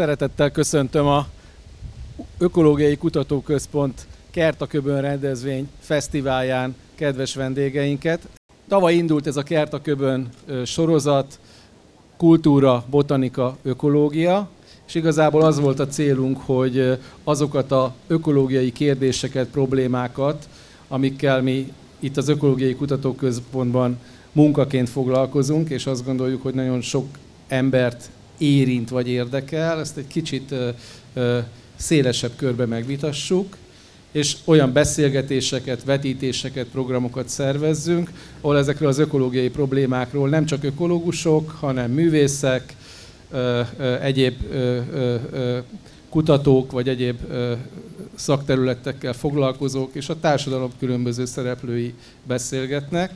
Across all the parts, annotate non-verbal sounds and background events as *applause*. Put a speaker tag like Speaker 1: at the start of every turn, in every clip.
Speaker 1: Szeretettel köszöntöm a Ökológiai Kutatóközpont Kertaköbön rendezvény fesztiválján kedves vendégeinket. Tavaly indult ez a Kertaköbön sorozat, kultúra, botanika, ökológia, és igazából az volt a célunk, hogy azokat a ökológiai kérdéseket, problémákat, amikkel mi itt az Ökológiai Kutatóközpontban munkaként foglalkozunk, és azt gondoljuk, hogy nagyon sok embert érint vagy érdekel, ezt egy kicsit szélesebb körbe megvitassuk, és olyan beszélgetéseket, vetítéseket, programokat szervezzünk, ahol ezekről az ökológiai problémákról nem csak ökológusok, hanem művészek, egyéb kutatók vagy egyéb szakterületekkel foglalkozók és a társadalom különböző szereplői beszélgetnek.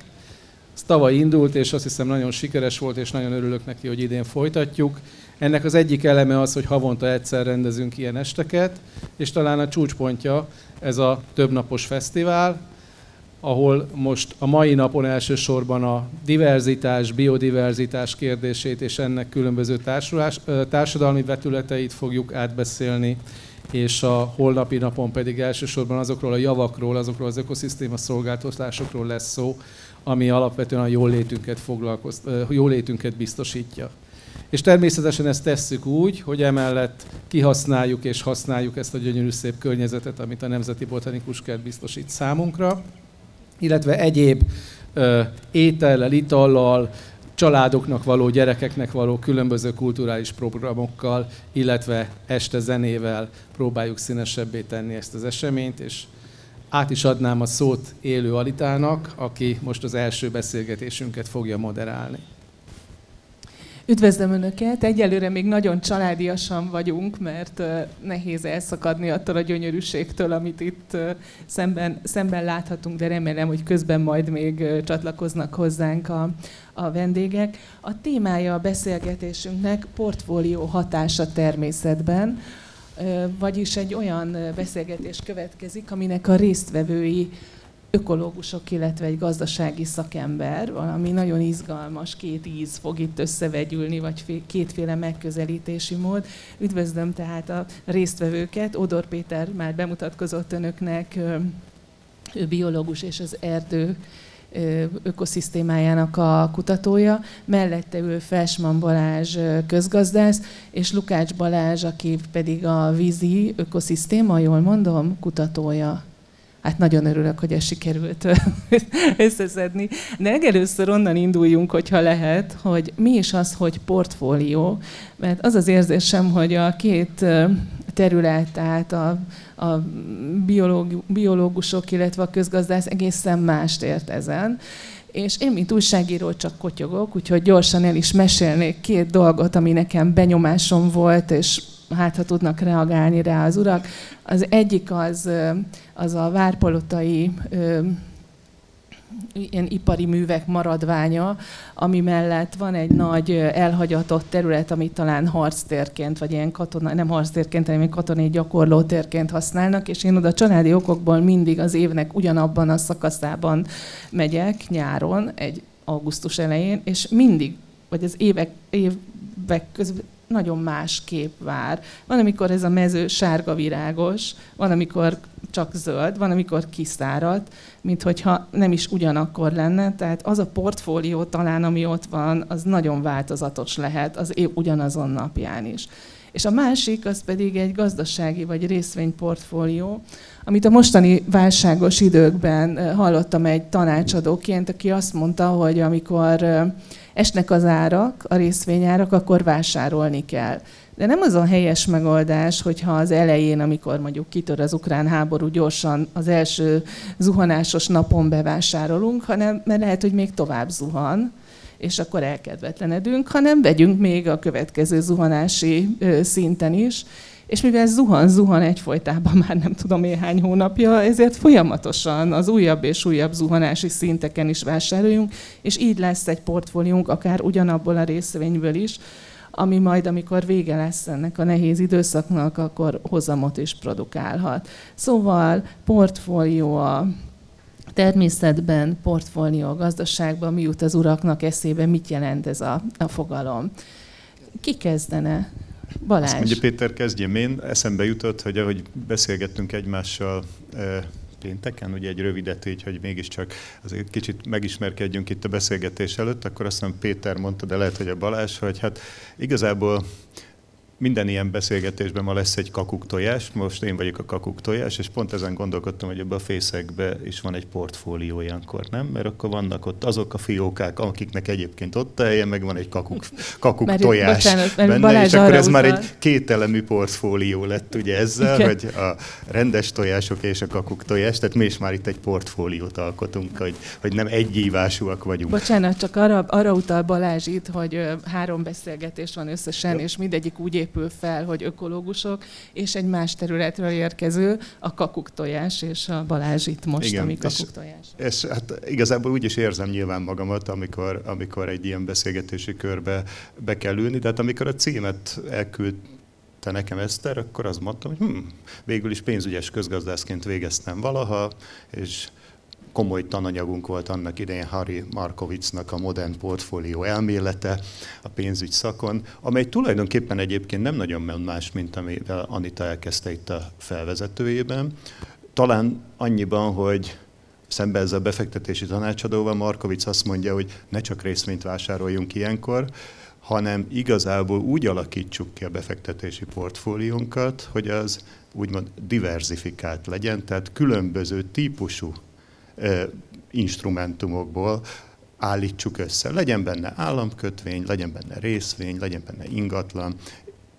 Speaker 1: Ez tavaly indult, és azt hiszem nagyon sikeres volt, és nagyon örülök neki, hogy idén folytatjuk. Ennek az egyik eleme az, hogy havonta egyszer rendezünk ilyen esteket, és talán a csúcspontja ez a többnapos fesztivál, ahol most a mai napon elsősorban a diverzitás, biodiverzitás kérdését és ennek különböző társulás, társadalmi vetületeit fogjuk átbeszélni, és a holnapi napon pedig elsősorban azokról a javakról, azokról az ökoszisztéma szolgáltatásokról lesz szó, ami alapvetően a jólétünket, foglalkoz, jólétünket biztosítja. És természetesen ezt tesszük úgy, hogy emellett kihasználjuk és használjuk ezt a gyönyörű szép környezetet, amit a Nemzeti Botanikus Kert biztosít számunkra, illetve egyéb ö, étellel, itallal, családoknak való, gyerekeknek való különböző kulturális programokkal, illetve este zenével próbáljuk színesebbé tenni ezt az eseményt, és át is adnám a szót élő Alitának, aki most az első beszélgetésünket fogja moderálni.
Speaker 2: Üdvözlöm Önöket! Egyelőre még nagyon családiasan vagyunk, mert nehéz elszakadni attól a gyönyörűségtől, amit itt szemben, szemben láthatunk, de remélem, hogy közben majd még csatlakoznak hozzánk a, a vendégek. A témája a beszélgetésünknek portfólió hatása természetben, vagyis egy olyan beszélgetés következik, aminek a résztvevői ökológusok, illetve egy gazdasági szakember, valami nagyon izgalmas, két íz fog itt összevegyülni, vagy kétféle megközelítési mód. Üdvözlöm tehát a résztvevőket. Odor Péter már bemutatkozott önöknek, ő biológus és az erdő ökoszisztémájának a kutatója, mellette ül Felsman Balázs közgazdász, és Lukács Balázs, aki pedig a vízi ökoszisztéma, jól mondom, kutatója. Hát nagyon örülök, hogy ez sikerült *laughs* összeszedni. De először onnan induljunk, hogyha lehet, hogy mi is az, hogy portfólió. Mert az az érzésem, hogy a két terület, tehát a, a biológ, biológusok, illetve a közgazdász egészen mást ért ezen. És én, mint újságíró, csak kotyogok, úgyhogy gyorsan el is mesélnék két dolgot, ami nekem benyomásom volt, és hát ha tudnak reagálni rá az urak. Az egyik az, az a várpalotai ilyen ipari művek maradványa, ami mellett van egy nagy elhagyatott terület, amit talán harctérként, vagy ilyen katona, nem harctérként, hanem katonai gyakorlótérként használnak, és én oda családi okokból mindig az évnek ugyanabban a szakaszában megyek, nyáron, egy augusztus elején, és mindig, vagy az évek, évek közben nagyon más kép vár. Van, amikor ez a mező sárga virágos, van, amikor csak zöld, van, amikor kiszáradt, mint hogyha nem is ugyanakkor lenne. Tehát az a portfólió talán, ami ott van, az nagyon változatos lehet az év ugyanazon napján is. És a másik, az pedig egy gazdasági vagy részvényportfólió, amit a mostani válságos időkben hallottam egy tanácsadóként, aki azt mondta, hogy amikor esnek az árak, a részvényárak, akkor vásárolni kell. De nem az a helyes megoldás, hogyha az elején, amikor mondjuk kitör az ukrán háború, gyorsan az első zuhanásos napon bevásárolunk, hanem mert lehet, hogy még tovább zuhan, és akkor elkedvetlenedünk, hanem vegyünk még a következő zuhanási szinten is, és mivel zuhan, zuhan egyfolytában már nem tudom én hány hónapja, ezért folyamatosan az újabb és újabb zuhanási szinteken is vásároljunk, és így lesz egy portfóliónk akár ugyanabból a részvényből is, ami majd, amikor vége lesz ennek a nehéz időszaknak, akkor hozamot is produkálhat. Szóval portfólió a természetben, portfólió gazdaságban, mi jut az uraknak eszébe, mit jelent ez a, a fogalom. Ki kezdene? Balázs.
Speaker 3: Azt mondja Péter, kezdjem én. Eszembe jutott, hogy ahogy beszélgettünk egymással pénteken, ugye egy rövidet így, hogy mégiscsak azért kicsit megismerkedjünk itt a beszélgetés előtt, akkor azt mondom Péter mondta, de lehet, hogy a Balázs, hogy hát igazából minden ilyen beszélgetésben ma lesz egy kakuk tojás, most én vagyok a kakuk tojás, és pont ezen gondolkodtam, hogy ebbe a fészekbe is van egy portfólió ilyenkor, nem? Mert akkor vannak ott azok a fiókák, akiknek egyébként ott a helye, meg van egy kakuk, kakuk mert, tojás bocsánat, mert benne, Balázs és akkor ez utal. már egy kételemű portfólió lett ugye ezzel, Igen. hogy a rendes tojások és a kakuk tojás, tehát mi is már itt egy portfóliót alkotunk, hogy, hogy nem egyívásúak vagyunk.
Speaker 2: Bocsánat, csak arra, arra utal Balázs itt, hogy három beszélgetés van összesen, ja. és mindegyik úgy épül fel, hogy ökológusok, és egy más területről érkező, a kakuktojás, és a Balázs itt most, Igen, ami kakuktojás.
Speaker 3: És, és hát igazából úgy is érzem nyilván magamat, amikor, amikor egy ilyen beszélgetési körbe be kell ülni, de hát amikor a címet elküld te nekem Eszter, akkor azt mondtam, hogy hm, végül is pénzügyes közgazdászként végeztem valaha, és komoly tananyagunk volt annak idején Harry Markovicnak a modern portfólió elmélete a pénzügy szakon, amely tulajdonképpen egyébként nem nagyon más, mint amivel Anita elkezdte itt a felvezetőjében. Talán annyiban, hogy szembe ezzel a befektetési tanácsadóval Markovic azt mondja, hogy ne csak részvényt vásároljunk ilyenkor, hanem igazából úgy alakítsuk ki a befektetési portfóliónkat, hogy az úgymond diversifikált legyen, tehát különböző típusú instrumentumokból állítsuk össze. Legyen benne államkötvény, legyen benne részvény, legyen benne ingatlan.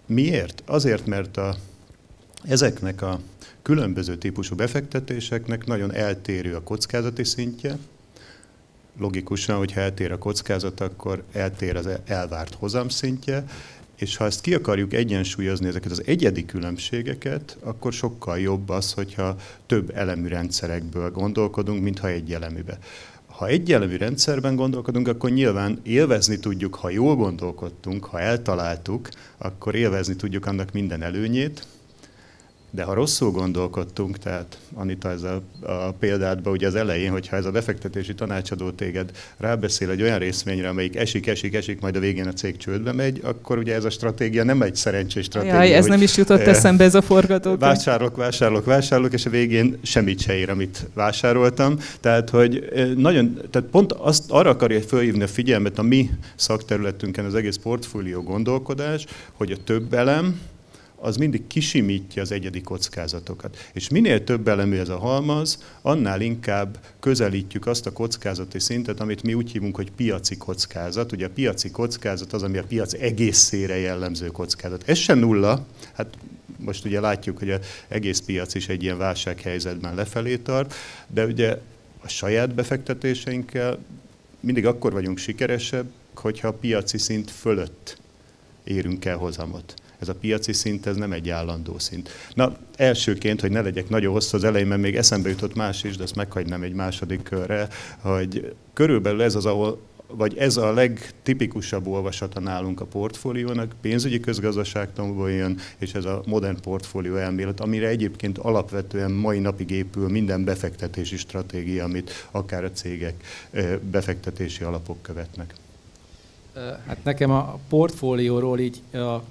Speaker 3: Miért? Azért, mert a, ezeknek a különböző típusú befektetéseknek nagyon eltérő a kockázati szintje. Logikusan, hogyha eltér a kockázat, akkor eltér az elvárt hozamszintje, és ha ezt ki akarjuk egyensúlyozni, ezeket az egyedi különbségeket, akkor sokkal jobb az, hogyha több elemű rendszerekből gondolkodunk, mintha egy eleműbe. Ha egy elemű rendszerben gondolkodunk, akkor nyilván élvezni tudjuk, ha jól gondolkodtunk, ha eltaláltuk, akkor élvezni tudjuk annak minden előnyét, de ha rosszul gondolkodtunk, tehát Anita ez a, a példádban ugye az elején, hogyha ez a befektetési tanácsadó téged rábeszél egy olyan részvényre, amelyik esik, esik, esik, majd a végén a cég csődbe megy, akkor ugye ez a stratégia nem egy szerencsés stratégia.
Speaker 2: Jaj, ez nem is jutott e, eszembe ez a forgatókönyv.
Speaker 3: Vásárolok, vásárolok, vásárolok, és a végén semmit se ér, amit vásároltam. Tehát, hogy nagyon, tehát pont azt arra akarja fölhívni a figyelmet a mi szakterületünkön az egész portfólió gondolkodás, hogy a több elem, az mindig kisimítja az egyedi kockázatokat. És minél több elemű ez a halmaz, annál inkább közelítjük azt a kockázati szintet, amit mi úgy hívunk, hogy piaci kockázat. Ugye a piaci kockázat az, ami a piac egészére jellemző kockázat. Ez sem nulla, hát most ugye látjuk, hogy az egész piac is egy ilyen válsághelyzetben lefelé tart, de ugye a saját befektetéseinkkel mindig akkor vagyunk sikeresebb, hogyha a piaci szint fölött érünk el hozamot ez a piaci szint, ez nem egy állandó szint. Na, elsőként, hogy ne legyek nagyon hosszú az elején, mert még eszembe jutott más is, de ezt meghagynám egy második körre, hogy körülbelül ez az, ahol vagy ez a legtipikusabb olvasata nálunk a portfóliónak, pénzügyi közgazdaságtanból jön, és ez a modern portfólió elmélet, amire egyébként alapvetően mai napig épül minden befektetési stratégia, amit akár a cégek befektetési alapok követnek.
Speaker 1: Hát nekem a portfólióról így a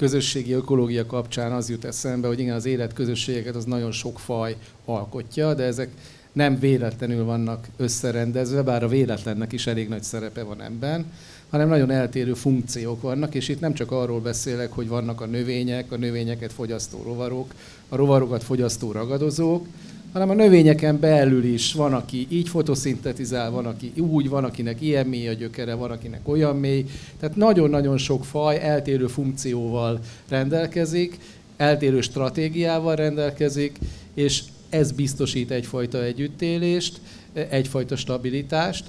Speaker 1: közösségi ökológia kapcsán az jut eszembe, hogy igen, az életközösségeket az nagyon sok faj alkotja, de ezek nem véletlenül vannak összerendezve, bár a véletlennek is elég nagy szerepe van ebben, hanem nagyon eltérő funkciók vannak, és itt nem csak arról beszélek, hogy vannak a növények, a növényeket fogyasztó rovarok, a rovarokat fogyasztó ragadozók, hanem a növényeken belül is van, aki így fotoszintetizál, van, aki úgy, van, akinek ilyen mély a gyökere, van, akinek olyan mély. Tehát nagyon-nagyon sok faj eltérő funkcióval rendelkezik, eltérő stratégiával rendelkezik, és ez biztosít egyfajta együttélést, egyfajta stabilitást.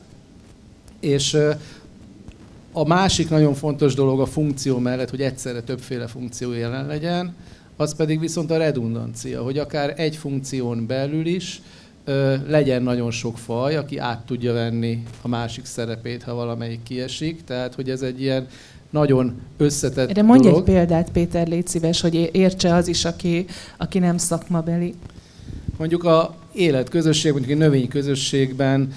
Speaker 1: És a másik nagyon fontos dolog a funkció mellett, hogy egyszerre többféle funkció jelen legyen, az pedig viszont a redundancia, hogy akár egy funkción belül is ö, legyen nagyon sok faj, aki át tudja venni a másik szerepét, ha valamelyik kiesik. Tehát, hogy ez egy ilyen nagyon összetett
Speaker 2: Erre mondj dolog. egy példát, Péter, légy szíves, hogy értse az is, aki, aki nem szakmabeli.
Speaker 1: Mondjuk a életközösség, mondjuk egy növényközösségben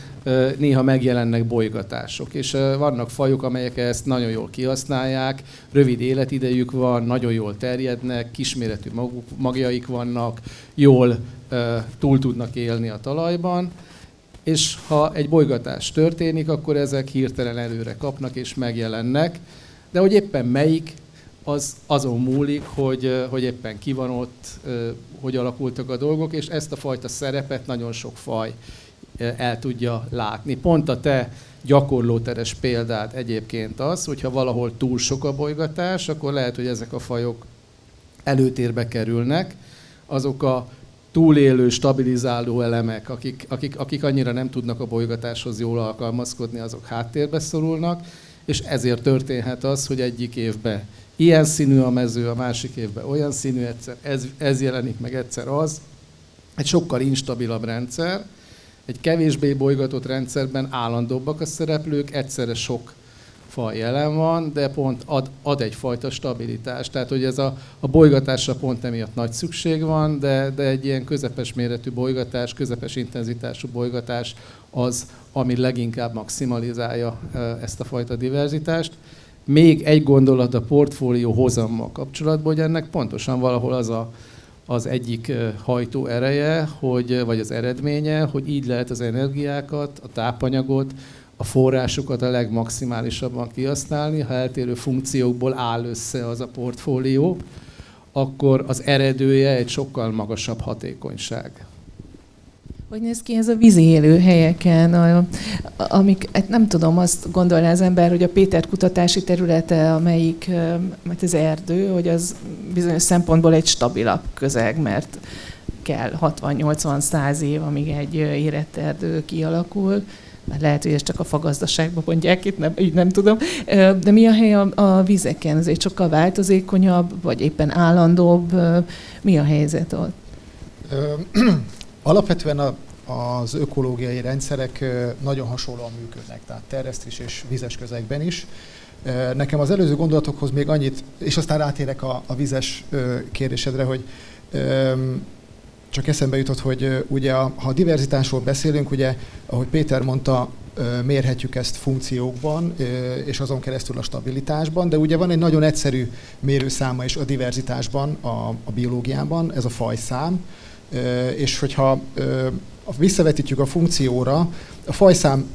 Speaker 1: néha megjelennek bolygatások, és vannak fajok, amelyek ezt nagyon jól kihasználják, rövid életidejük van, nagyon jól terjednek, kisméretű magjaik vannak, jól túl tudnak élni a talajban, és ha egy bolygatás történik, akkor ezek hirtelen előre kapnak és megjelennek, de hogy éppen melyik, az azon múlik, hogy, hogy éppen ki van ott, hogy alakultak a dolgok, és ezt a fajta szerepet nagyon sok faj el tudja látni. Pont a te gyakorlóteres példát egyébként az, hogyha valahol túl sok a bolygatás, akkor lehet, hogy ezek a fajok előtérbe kerülnek, azok a túlélő, stabilizáló elemek, akik, akik, akik annyira nem tudnak a bolygatáshoz jól alkalmazkodni, azok háttérbe szorulnak, és ezért történhet az, hogy egyik évben ilyen színű a mező, a másik évben olyan színű egyszer, ez, ez jelenik meg egyszer az. Egy sokkal instabilabb rendszer, egy kevésbé bolygatott rendszerben állandóbbak a szereplők, egyszerre sok faj jelen van, de pont ad, ad egyfajta stabilitást. Tehát, hogy ez a, a bolygatásra pont emiatt nagy szükség van, de, de egy ilyen közepes méretű bolygatás, közepes intenzitású bolygatás az, ami leginkább maximalizálja ezt a fajta diverzitást. Még egy gondolat a portfólió hozammal kapcsolatban, hogy ennek pontosan valahol az a, az egyik hajtó ereje, hogy, vagy az eredménye, hogy így lehet az energiákat, a tápanyagot, a forrásokat a legmaximálisabban kihasználni, ha eltérő funkciókból áll össze az a portfólió, akkor az eredője egy sokkal magasabb hatékonyság.
Speaker 2: Hogy néz ki ez a vízi élőhelyeken, a, amik, hát nem tudom, azt gondolná az ember, hogy a Péter kutatási területe, amelyik, mert ez erdő, hogy az bizonyos szempontból egy stabilabb közeg, mert kell 60-80-100 év, amíg egy érett erdő kialakul mert lehet, hogy ez csak a fagazdaságban mondják, itt nem, így nem tudom. De mi a hely a, a vizeken? Egy sokkal változékonyabb, vagy éppen állandóbb? Mi a helyzet ott?
Speaker 4: Alapvetően a, az ökológiai rendszerek nagyon hasonlóan működnek, tehát terresztris és vizes közegben is. Nekem az előző gondolatokhoz még annyit, és aztán rátérek a, a vizes kérdésedre, hogy csak eszembe jutott, hogy ugye ha a diverzitásról beszélünk, ugye, ahogy Péter mondta, mérhetjük ezt funkciókban, és azon keresztül a stabilitásban, de ugye van egy nagyon egyszerű mérőszáma is a diverzitásban, a, a biológiában, ez a fajszám, és hogyha visszavetítjük a funkcióra, a fajszám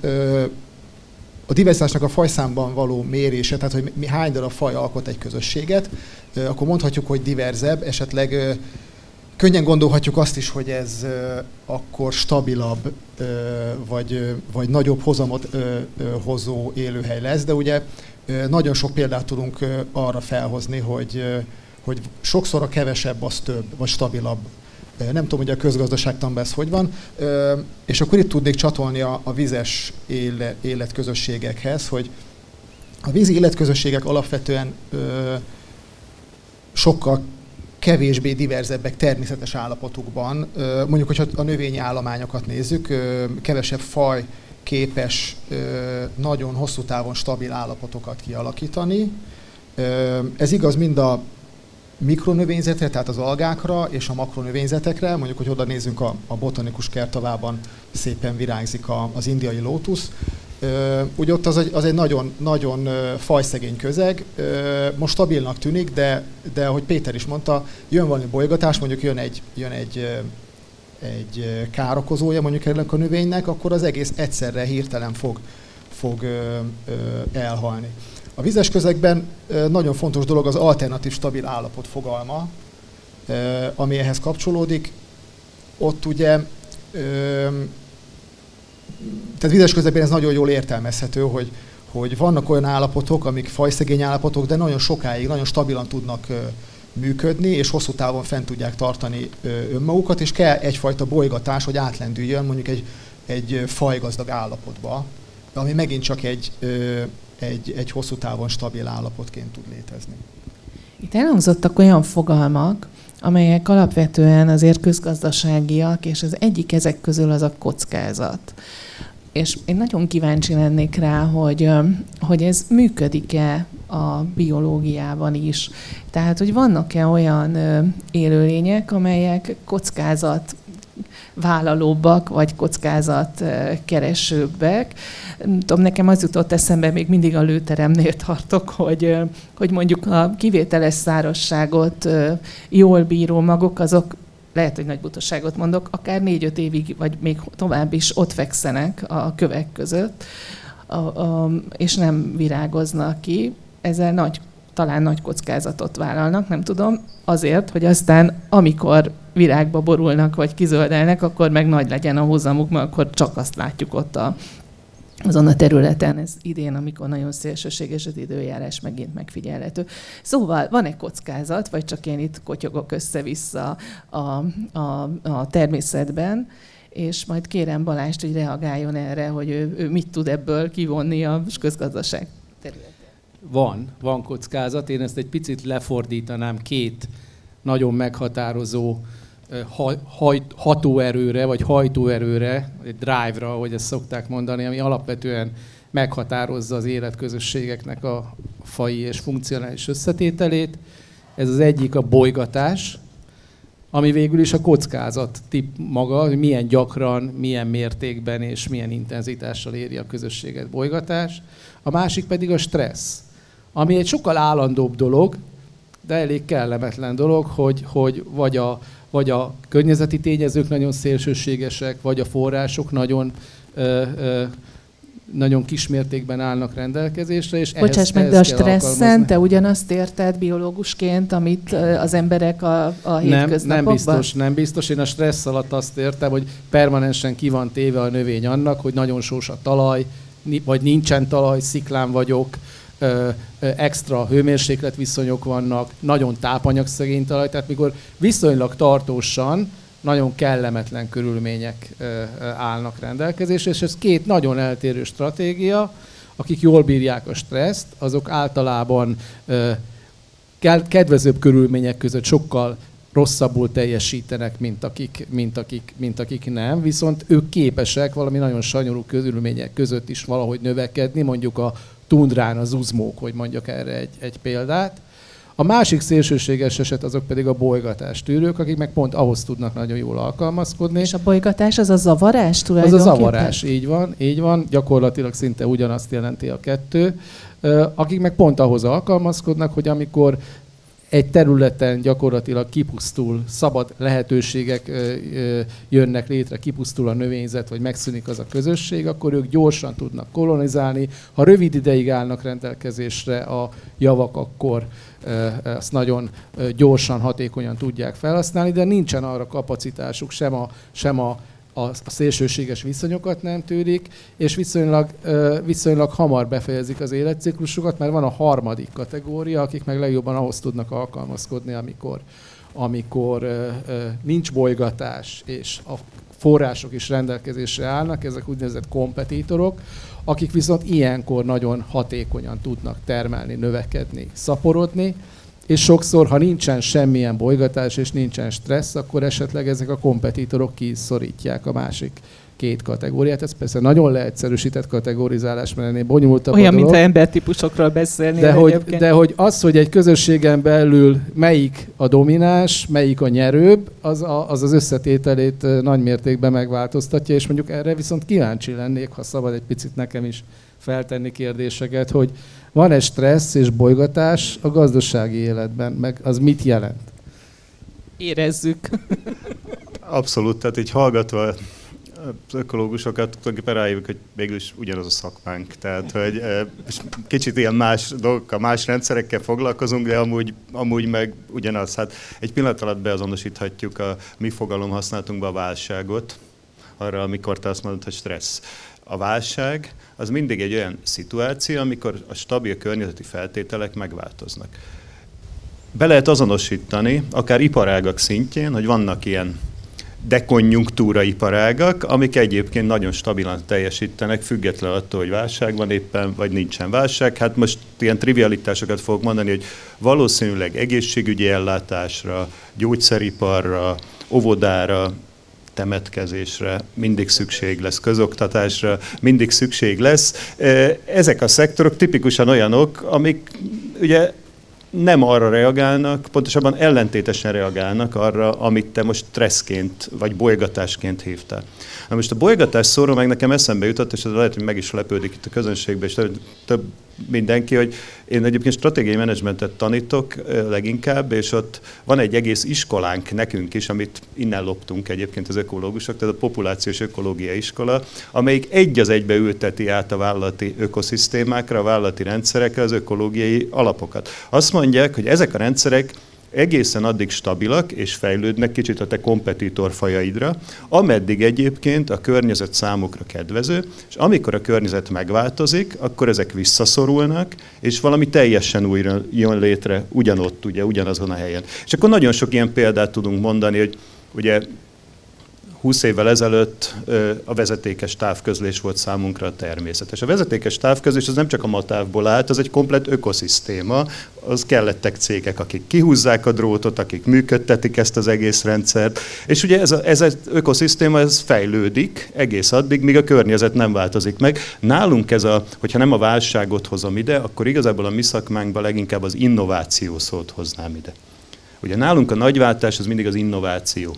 Speaker 4: a diverzitásnak a fajszámban való mérése, tehát hogy mi hány darab faj alkot egy közösséget, akkor mondhatjuk, hogy diverzebb, esetleg könnyen gondolhatjuk azt is, hogy ez akkor stabilabb, vagy, vagy nagyobb hozamot hozó élőhely lesz, de ugye nagyon sok példát tudunk arra felhozni, hogy, hogy sokszor a kevesebb az több, vagy stabilabb. Nem tudom, hogy a közgazdaságtanban ez hogy van. És akkor itt tudnék csatolni a, a vizes életközösségekhez, hogy a vízi életközösségek alapvetően sokkal kevésbé diverzebbek természetes állapotukban. Mondjuk, hogyha a növényi állományokat nézzük, kevesebb faj képes nagyon hosszú távon stabil állapotokat kialakítani. Ez igaz mind a mikronövényzetre, tehát az algákra és a makronövényzetekre. Mondjuk, hogy oda nézzünk a, a botanikus kertavában szépen virágzik a, az indiai lótusz. Ugye ott az egy, az egy nagyon, nagyon fajszegény közeg, most stabilnak tűnik, de, de ahogy Péter is mondta, jön valami bolygatás, mondjuk jön egy, jön egy, egy károkozója mondjuk ennek a növénynek, akkor az egész egyszerre hirtelen fog, fog elhalni. A vizes közegben nagyon fontos dolog az alternatív stabil állapot fogalma, ami ehhez kapcsolódik. Ott ugye tehát vizes közepén ez nagyon jól értelmezhető, hogy, hogy vannak olyan állapotok, amik fajszegény állapotok, de nagyon sokáig, nagyon stabilan tudnak működni, és hosszú távon fent tudják tartani önmagukat, és kell egyfajta bolygatás, hogy átlendüljön mondjuk egy, egy fajgazdag állapotba, ami megint csak egy, egy, egy hosszú távon stabil állapotként tud létezni.
Speaker 2: Itt elhangzottak olyan fogalmak, amelyek alapvetően azért közgazdaságiak, és az egyik ezek közül az a kockázat és én nagyon kíváncsi lennék rá, hogy, hogy ez működik-e a biológiában is. Tehát, hogy vannak-e olyan élőlények, amelyek kockázat vállalóbbak, vagy kockázat keresőbbek. Tudom, nekem az jutott eszembe, még mindig a lőteremnél tartok, hogy, hogy mondjuk a kivételes szárasságot jól bíró magok, azok lehet, hogy nagy butaságot mondok, akár négy-öt évig, vagy még tovább is ott fekszenek a kövek között, és nem virágoznak ki. Ezzel nagy, talán nagy kockázatot vállalnak, nem tudom, azért, hogy aztán amikor virágba borulnak, vagy kizöldelnek, akkor meg nagy legyen a hozamuk, mert akkor csak azt látjuk ott a, azon a területen, ez idén, amikor nagyon szélsőséges az időjárás megint megfigyelhető. Szóval van egy kockázat, vagy csak én itt kotyogok össze-vissza a, a, a természetben, és majd kérem Balást, hogy reagáljon erre, hogy ő, ő mit tud ebből kivonni a közgazdaság területén.
Speaker 1: Van, van kockázat. Én ezt egy picit lefordítanám két nagyon meghatározó hatóerőre, vagy hajtóerőre, egy drive-ra, ahogy ezt szokták mondani, ami alapvetően meghatározza az életközösségeknek a fai és funkcionális összetételét. Ez az egyik a bolygatás, ami végül is a kockázat tip maga, hogy milyen gyakran, milyen mértékben és milyen intenzitással éri a közösséget bolygatás. A másik pedig a stressz, ami egy sokkal állandóbb dolog, de elég kellemetlen dolog, hogy, hogy vagy a vagy a környezeti tényezők nagyon szélsőségesek, vagy a források nagyon ö, ö, nagyon kismértékben állnak rendelkezésre, és
Speaker 2: Bocsáss meg, de a stresszen te ugyanazt érted biológusként, amit az emberek a, a hétköznapokban?
Speaker 1: Nem, nem biztos, nem biztos. Én a stressz alatt azt értem, hogy permanensen ki van téve a növény annak, hogy nagyon sós a talaj, vagy nincsen talaj, sziklán vagyok, extra hőmérsékletviszonyok vannak, nagyon tápanyagszegény talaj, tehát mikor viszonylag tartósan nagyon kellemetlen körülmények állnak rendelkezésre, és ez két nagyon eltérő stratégia, akik jól bírják a stresszt, azok általában kedvezőbb körülmények között sokkal rosszabbul teljesítenek, mint akik, mint, akik, mint akik nem, viszont ők képesek valami nagyon sanyarú körülmények között is valahogy növekedni, mondjuk a tundrán az uzmók, hogy mondjak erre egy, egy példát. A másik szélsőséges eset azok pedig a bolygatás tűrők, akik meg pont ahhoz tudnak nagyon jól alkalmazkodni.
Speaker 2: És a bolygatás az a zavarás tulajdonképpen?
Speaker 1: Az a zavarás, így van, így van. Gyakorlatilag szinte ugyanazt jelenti a kettő. Akik meg pont ahhoz alkalmazkodnak, hogy amikor egy területen gyakorlatilag kipusztul, szabad lehetőségek jönnek létre, kipusztul a növényzet, vagy megszűnik az a közösség, akkor ők gyorsan tudnak kolonizálni. Ha rövid ideig állnak rendelkezésre a javak, akkor azt nagyon gyorsan, hatékonyan tudják felhasználni, de nincsen arra kapacitásuk sem a, sem a a, a szélsőséges viszonyokat nem tűrik, és viszonylag, viszonylag hamar befejezik az életciklusukat, mert van a harmadik kategória, akik meg legjobban ahhoz tudnak alkalmazkodni, amikor, amikor nincs bolygatás, és a források is rendelkezésre állnak, ezek úgynevezett kompetitorok, akik viszont ilyenkor nagyon hatékonyan tudnak termelni, növekedni, szaporodni, és sokszor, ha nincsen semmilyen bolygatás és nincsen stressz, akkor esetleg ezek a kompetitorok kiszorítják a másik két kategóriát. Ez persze nagyon leegyszerűsített kategorizálás, mert ennél bonyolultabb
Speaker 2: Olyan, mintha embertípusokról beszélni.
Speaker 1: De hogy, de hogy az, hogy egy közösségen belül melyik a domináns, melyik a nyerőbb, az a, az, az összetételét nagy mértékben megváltoztatja, és mondjuk erre viszont kíváncsi lennék, ha szabad egy picit nekem is feltenni kérdéseket, hogy van-e stressz és bolygatás a gazdasági életben, meg az mit jelent?
Speaker 2: Érezzük.
Speaker 3: Abszolút, tehát így hallgatva az ökológusokat tulajdonképpen rájövök, hogy is ugyanaz a szakmánk. Tehát, hogy kicsit ilyen más dolgokkal, más rendszerekkel foglalkozunk, de amúgy, amúgy meg ugyanaz. Hát egy pillanat alatt beazonosíthatjuk a mi fogalom használatunkba a válságot, arra, amikor te azt mondod, hogy stressz. A válság az mindig egy olyan szituáció, amikor a stabil környezeti feltételek megváltoznak. Be lehet azonosítani, akár iparágak szintjén, hogy vannak ilyen dekonjunktúra iparágak, amik egyébként nagyon stabilan teljesítenek, független attól, hogy válság van éppen, vagy nincsen válság. Hát most ilyen trivialitásokat fogok mondani, hogy valószínűleg egészségügyi ellátásra, gyógyszeriparra, óvodára, temetkezésre mindig szükség lesz, közoktatásra mindig szükség lesz. Ezek a szektorok tipikusan olyanok, amik ugye nem arra reagálnak, pontosabban ellentétesen reagálnak arra, amit te most stresszként vagy bolygatásként hívtál. Na most a bolygatás szóról meg nekem eszembe jutott, és ez lehet, hogy meg is lepődik itt a közönségben, és több mindenki, hogy én egyébként stratégiai menedzsmentet tanítok leginkább, és ott van egy egész iskolánk nekünk is, amit innen loptunk egyébként az ökológusok, tehát a populációs ökológia iskola, amelyik egy az egybe ülteti át a vállalati ökoszisztémákra, a vállalati rendszerekre az ökológiai alapokat. Azt mondják, hogy ezek a rendszerek egészen addig stabilak és fejlődnek kicsit a te kompetitor fajaidra, ameddig egyébként a környezet számukra kedvező, és amikor a környezet megváltozik, akkor ezek visszaszorulnak, és valami teljesen újra jön létre ugyanott, ugye, ugyanazon a helyen. És akkor nagyon sok ilyen példát tudunk mondani, hogy ugye 20 évvel ezelőtt a vezetékes távközlés volt számunkra a természetes. A vezetékes távközlés az nem csak a matávból állt, az egy komplet ökoszisztéma, az kellettek cégek, akik kihúzzák a drótot, akik működtetik ezt az egész rendszert, és ugye ez, a, ez az ökoszisztéma ez fejlődik egész addig, míg a környezet nem változik meg. Nálunk ez a, hogyha nem a válságot hozom ide, akkor igazából a mi szakmánkban leginkább az innováció szót hoznám ide. Ugye nálunk a nagyváltás az mindig az innováció.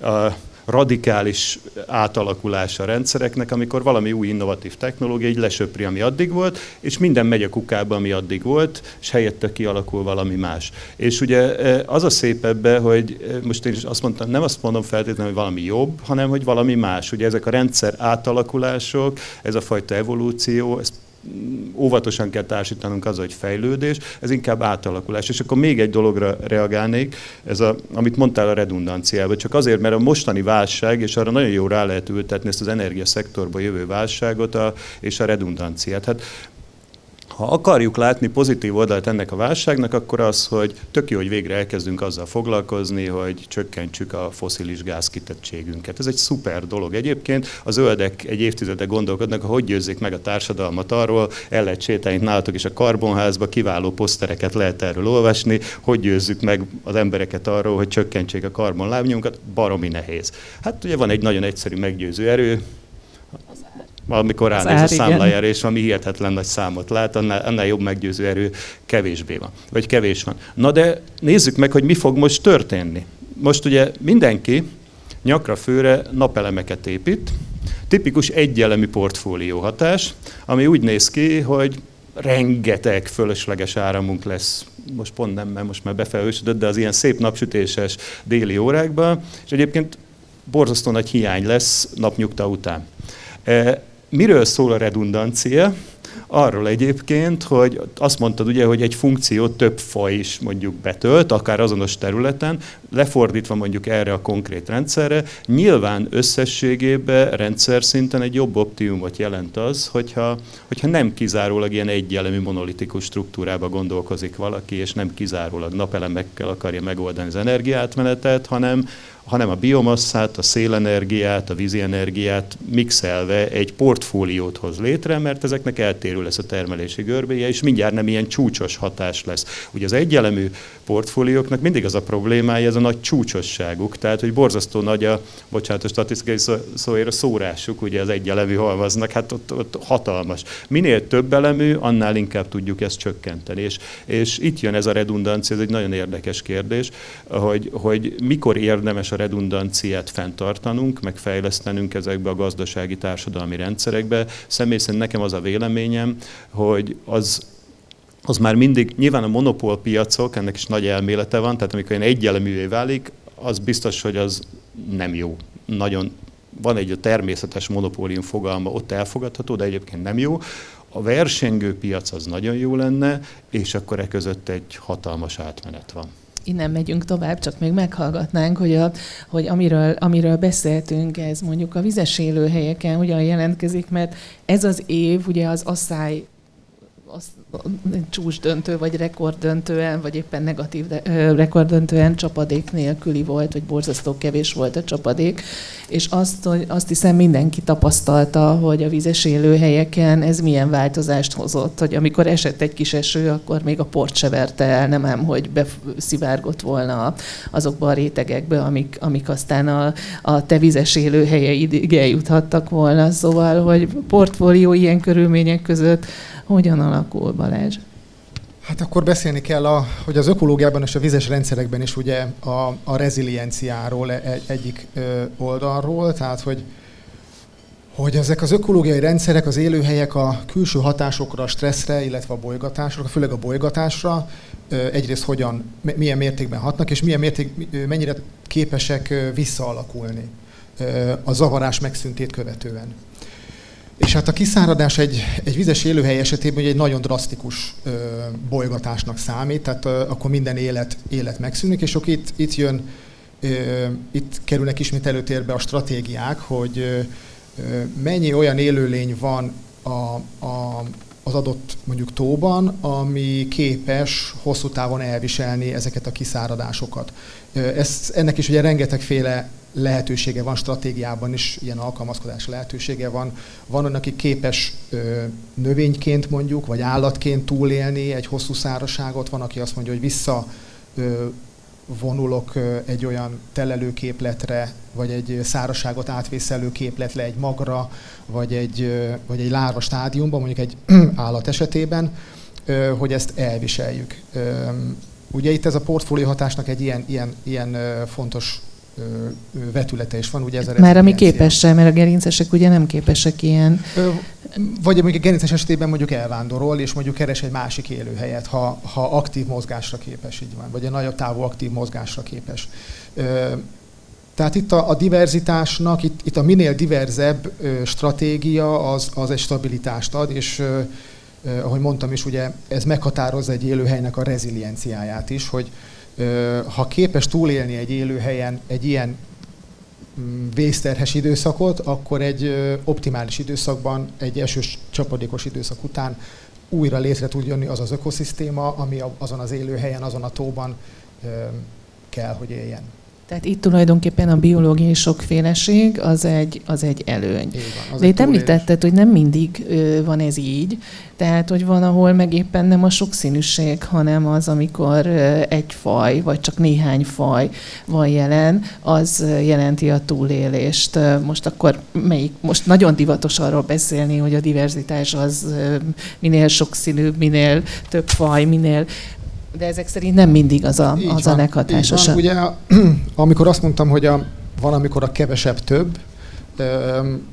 Speaker 3: A, radikális átalakulása a rendszereknek, amikor valami új innovatív technológia így lesöpri, ami addig volt, és minden megy a kukába, ami addig volt, és helyette kialakul valami más. És ugye e, az a szép ebbe, hogy e, most én is azt mondtam, nem azt mondom feltétlenül, hogy valami jobb, hanem hogy valami más. Ugye ezek a rendszer átalakulások, ez a fajta evolúció, ez óvatosan kell társítanunk az, hogy fejlődés, ez inkább átalakulás. És akkor még egy dologra reagálnék, ez a, amit mondtál a redundanciával, csak azért, mert a mostani válság, és arra nagyon jó rá lehet ültetni ezt az energiaszektorba jövő válságot a, és a redundanciát. Hát ha akarjuk látni pozitív oldalt ennek a válságnak, akkor az, hogy tök jó, hogy végre elkezdünk azzal foglalkozni, hogy csökkentsük a foszilis gáz. Ez egy szuper dolog. Egyébként a zöldek egy évtizede gondolkodnak, hogy győzzék meg a társadalmat arról, el lehet sétálni nálatok is a karbonházba, kiváló posztereket lehet erről olvasni, hogy győzzük meg az embereket arról, hogy csökkentsék a karbonlábnyunkat, baromi nehéz. Hát ugye van egy nagyon egyszerű meggyőző erő, valamikor ránéz a számlájára, és valami hihetetlen nagy számot lát, annál, annál jobb meggyőző erő kevésbé van, vagy kevés van. Na de nézzük meg, hogy mi fog most történni. Most ugye mindenki nyakra főre napelemeket épít, tipikus egyelemű portfólió hatás, ami úgy néz ki, hogy rengeteg fölösleges áramunk lesz, most pont nem, mert most már befelősödött, de az ilyen szép napsütéses déli órákban, és egyébként borzasztó nagy hiány lesz napnyugta után. Miről szól a redundancia? Arról egyébként, hogy azt mondtad ugye, hogy egy funkció több faj is mondjuk betölt, akár azonos területen, lefordítva mondjuk erre a konkrét rendszerre, nyilván összességében rendszer szinten egy jobb optimumot jelent az, hogyha, hogyha nem kizárólag ilyen egyelemű monolitikus struktúrába gondolkozik valaki, és nem kizárólag napelemekkel akarja megoldani az energiátmenetet, hanem, hanem a biomasszát, a szélenergiát, a vízi energiát mixelve egy portfóliót hoz létre, mert ezeknek eltérő lesz a termelési görbéje, és mindjárt nem ilyen csúcsos hatás lesz. Ugye az egyelemű portfólióknak mindig az a problémája, ez a nagy csúcsosságuk, tehát hogy borzasztó nagy a, bocsánat, a statisztikai szóért a szórásuk, ugye az egyelemű halmaznak, hát ott, ott hatalmas. Minél több elemű, annál inkább tudjuk ezt csökkenteni. És, és itt jön ez a redundancia, ez egy nagyon érdekes kérdés, hogy, hogy mikor érdemes a redundanciát fenntartanunk, meg fejlesztenünk ezekbe a gazdasági társadalmi rendszerekbe. Személy szerint nekem az a véleményem, hogy az az már mindig, nyilván a monopól piacok, ennek is nagy elmélete van, tehát amikor ilyen egyeleművé válik, az biztos, hogy az nem jó. Nagyon van egy a természetes monopólium fogalma, ott elfogadható, de egyébként nem jó. A versengő piac az nagyon jó lenne, és akkor e között egy hatalmas átmenet van
Speaker 2: innen megyünk tovább, csak még meghallgatnánk, hogy, a, hogy amiről, amiről beszéltünk, ez mondjuk a vizes élőhelyeken hogyan jelentkezik, mert ez az év ugye az asszály az csúcsdöntő, vagy rekorddöntően, vagy éppen negatív rekorddöntően csapadék nélküli volt, vagy borzasztó kevés volt a csapadék, és azt, hogy azt hiszem mindenki tapasztalta, hogy a vízes élőhelyeken ez milyen változást hozott, hogy amikor esett egy kis eső, akkor még a port se verte el, nem ám, hogy beszivárgott volna azokba a rétegekbe, amik, amik aztán a, a te vízes élőhelyeidig eljuthattak volna. Szóval, hogy portfólió ilyen körülmények között hogyan alakul, Balázs?
Speaker 4: Hát akkor beszélni kell, a, hogy az ökológiában és a vizes rendszerekben is ugye a, a rezilienciáról egy, egyik oldalról, tehát hogy hogy ezek az ökológiai rendszerek, az élőhelyek a külső hatásokra, a stresszre, illetve a bolygatásra, főleg a bolygatásra egyrészt hogyan, milyen mértékben hatnak, és milyen mérték, mennyire képesek visszaalakulni a zavarás megszüntét követően. És hát a kiszáradás egy, egy vizes élőhely esetében egy nagyon drasztikus ö, bolygatásnak számít, tehát ö, akkor minden élet, élet megszűnik, és akkor itt, itt jön, ö, itt kerülnek ismét előtérbe a stratégiák, hogy ö, mennyi olyan élőlény van a, a, az adott mondjuk tóban, ami képes hosszú távon elviselni ezeket a kiszáradásokat. Ez, ennek is ugye rengetegféle lehetősége van stratégiában is, ilyen alkalmazkodási lehetősége van. Van olyan, aki képes ö, növényként mondjuk, vagy állatként túlélni egy hosszú szárazságot, van, aki azt mondja, hogy vissza ö, vonulok egy olyan telelőképletre, vagy egy szárazságot átvészelő képletre, egy magra, vagy egy, vagy egy lárva stádiumban, mondjuk egy *clears throat* állat esetében, hogy ezt elviseljük. Ugye itt ez a portfólió hatásnak egy ilyen, ilyen, ilyen fontos vetülete is van. Ugye ez a
Speaker 2: Már ami képes sem, mert a gerincesek ugye nem képesek ilyen.
Speaker 4: Vagy mondjuk a gerinces esetében mondjuk elvándorol, és mondjuk keres egy másik élőhelyet, ha, ha aktív mozgásra képes, így van, vagy egy nagyobb távú aktív mozgásra képes. Tehát itt a, a diverzitásnak, itt, itt a minél diverzebb stratégia az, az egy stabilitást ad, és ahogy mondtam is, ugye ez meghatározza egy élőhelynek a rezilienciáját is, hogy, ha képes túlélni egy élőhelyen egy ilyen mm, vészterhes időszakot, akkor egy optimális időszakban, egy esős csapadékos időszak után újra létre tud jönni az az ökoszisztéma, ami azon az élőhelyen, azon a tóban kell, hogy éljen.
Speaker 2: Tehát itt tulajdonképpen a biológiai sokféleség az egy, az egy előny.
Speaker 4: van,
Speaker 2: De itt említetted, hogy nem mindig ö, van ez így, tehát hogy van, ahol meg éppen nem a sokszínűség, hanem az, amikor ö, egy faj, vagy csak néhány faj van jelen, az jelenti a túlélést. Most akkor melyik, most nagyon divatos arról beszélni, hogy a diverzitás az ö, minél sokszínűbb, minél több faj, minél de ezek szerint nem mindig az a, az van, a leghatásosabb.
Speaker 4: Ugye, *clears throat* amikor azt mondtam, hogy a, van, amikor a kevesebb több,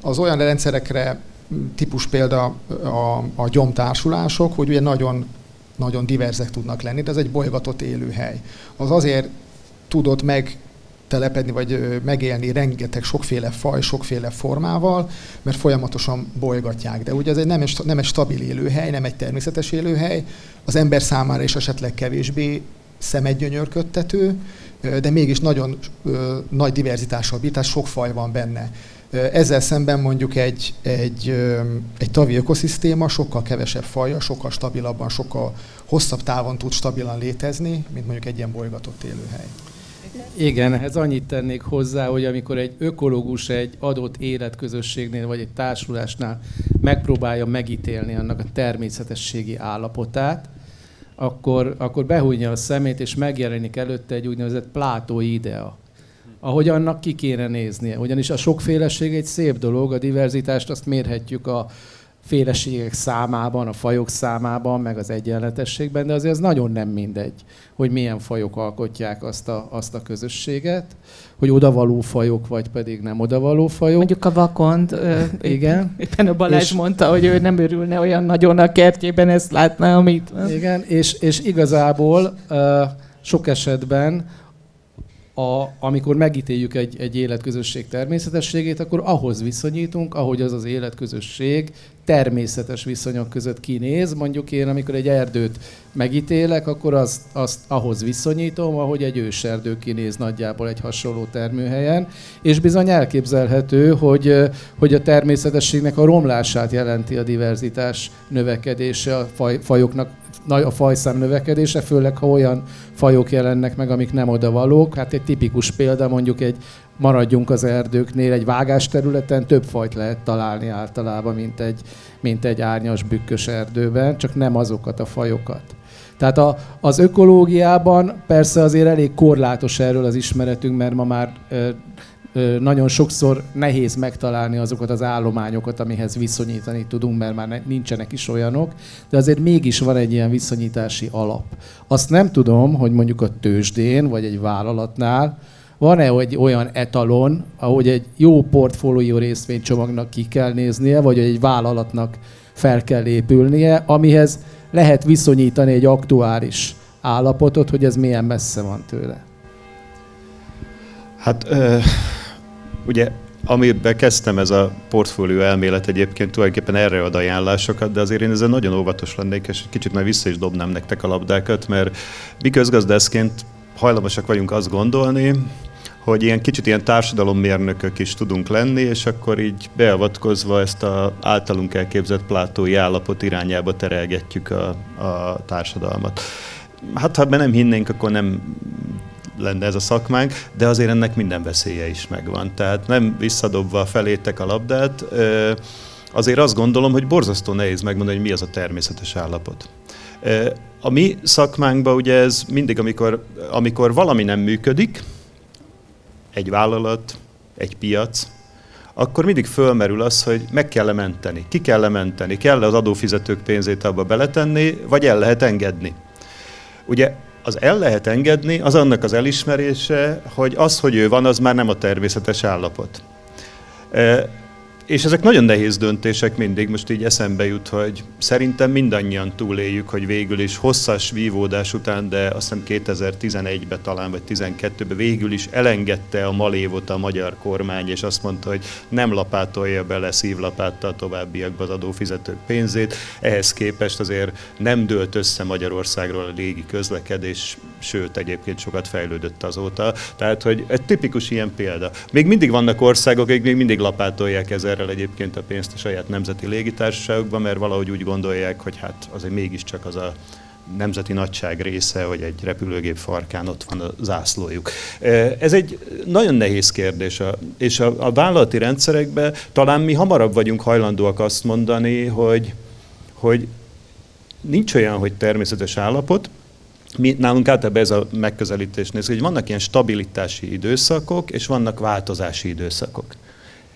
Speaker 4: az olyan rendszerekre típus példa a, a gyomtársulások, hogy ugye nagyon, nagyon diverzek tudnak lenni, de ez egy bolygatott élőhely. Az azért tudott meg telepedni, vagy megélni rengeteg sokféle faj, sokféle formával, mert folyamatosan bolygatják. De ugye ez egy nem, egy, nem egy stabil élőhely, nem egy természetes élőhely, az ember számára is esetleg kevésbé szemedgyönyörködtető, de mégis nagyon nagy diverzitással bír, tehát sok faj van benne. Ezzel szemben mondjuk egy, egy, egy tavi ökoszisztéma sokkal kevesebb faja, sokkal stabilabban, sokkal hosszabb távon tud stabilan létezni, mint mondjuk egy ilyen bolygatott élőhely.
Speaker 1: Igen, ehhez annyit tennék hozzá, hogy amikor egy ökológus egy adott életközösségnél vagy egy társulásnál megpróbálja megítélni annak a természetességi állapotát, akkor, akkor behújja a szemét, és megjelenik előtte egy úgynevezett plátói idea ahogy annak ki kéne néznie. Ugyanis a sokféleség egy szép dolog, a diverzitást azt mérhetjük a féleségek számában, a fajok számában, meg az egyenletességben, de azért ez nagyon nem mindegy, hogy milyen fajok alkotják azt a, azt a közösséget, hogy odavaló fajok, vagy pedig nem odavaló fajok.
Speaker 2: Mondjuk a vakond, *laughs* igen. *laughs* Éppen a Balázs és, mondta, hogy ő nem örülne olyan nagyon a kertjében, ezt látná, amit...
Speaker 1: Igen, és, és igazából sok esetben a, amikor megítéljük egy, egy életközösség természetességét, akkor ahhoz viszonyítunk, ahogy az az életközösség természetes viszonyok között kinéz. Mondjuk én, amikor egy erdőt megítélek, akkor azt, azt ahhoz viszonyítom, ahogy egy őserdő kinéz nagyjából egy hasonló termőhelyen, és bizony elképzelhető, hogy, hogy a természetességnek a romlását jelenti a diverzitás növekedése, a faj, fajoknak a fajszám növekedése, főleg ha olyan fajok jelennek meg, amik nem odavalók. Hát egy tipikus példa mondjuk egy maradjunk az erdőknél, egy vágás területen több fajt lehet találni általában, mint egy, mint egy árnyas bükkös erdőben, csak nem azokat a fajokat. Tehát a, az ökológiában persze azért elég korlátos erről az ismeretünk, mert ma már nagyon sokszor nehéz megtalálni azokat az állományokat, amihez viszonyítani tudunk, mert már nincsenek is olyanok, de azért mégis van egy ilyen viszonyítási alap. Azt nem tudom, hogy mondjuk a tőzsdén, vagy egy vállalatnál van-e egy olyan etalon, ahogy egy jó portfólió részvénycsomagnak ki kell néznie, vagy egy vállalatnak fel kell épülnie, amihez lehet viszonyítani egy aktuális állapotot, hogy ez milyen messze van tőle?
Speaker 3: Hát ugye amiben kezdtem ez a portfólió elmélet egyébként tulajdonképpen erre ad ajánlásokat, de azért én ezzel nagyon óvatos lennék, és kicsit már vissza is dobnám nektek a labdákat, mert mi közgazdászként hajlamosak vagyunk azt gondolni, hogy ilyen kicsit ilyen társadalommérnökök is tudunk lenni, és akkor így beavatkozva ezt a általunk elképzett plátói állapot irányába terelgetjük a, a társadalmat. Hát ha nem hinnénk, akkor nem lenne ez a szakmánk, de azért ennek minden veszélye is megvan. Tehát nem visszadobva felétek a labdát, azért azt gondolom, hogy borzasztó nehéz megmondani, hogy mi az a természetes állapot. A mi szakmánkban ugye ez mindig, amikor, amikor valami nem működik, egy vállalat, egy piac, akkor mindig fölmerül az, hogy meg kell -e menteni, ki kell -e menteni, kell az adófizetők pénzét abba beletenni, vagy el lehet engedni. Ugye az el lehet engedni, az annak az elismerése, hogy az, hogy ő van, az már nem a természetes állapot. És ezek nagyon nehéz döntések mindig, most így eszembe jut, hogy szerintem mindannyian túléljük, hogy végül is hosszas vívódás után, de azt hiszem 2011-ben talán, vagy 12-ben végül is elengedte a malévot a magyar kormány, és azt mondta, hogy nem lapátolja bele szívlapáttal továbbiakba az adófizetők pénzét. Ehhez képest azért nem dőlt össze Magyarországról a légi közlekedés, sőt egyébként sokat fejlődött azóta. Tehát, hogy egy tipikus ilyen példa. Még mindig vannak országok, akik még mindig lapátolják ezzel el egyébként a pénzt a saját nemzeti légitársaságokba, mert valahogy úgy gondolják, hogy hát azért mégiscsak az a nemzeti nagyság része, hogy egy repülőgép farkán ott van a zászlójuk. Ez egy nagyon nehéz kérdés, és a vállalati rendszerekben talán mi hamarabb vagyunk hajlandóak azt mondani, hogy, hogy nincs olyan, hogy természetes állapot, mi, nálunk általában ez a megközelítés néz, hogy vannak ilyen stabilitási időszakok, és vannak változási időszakok.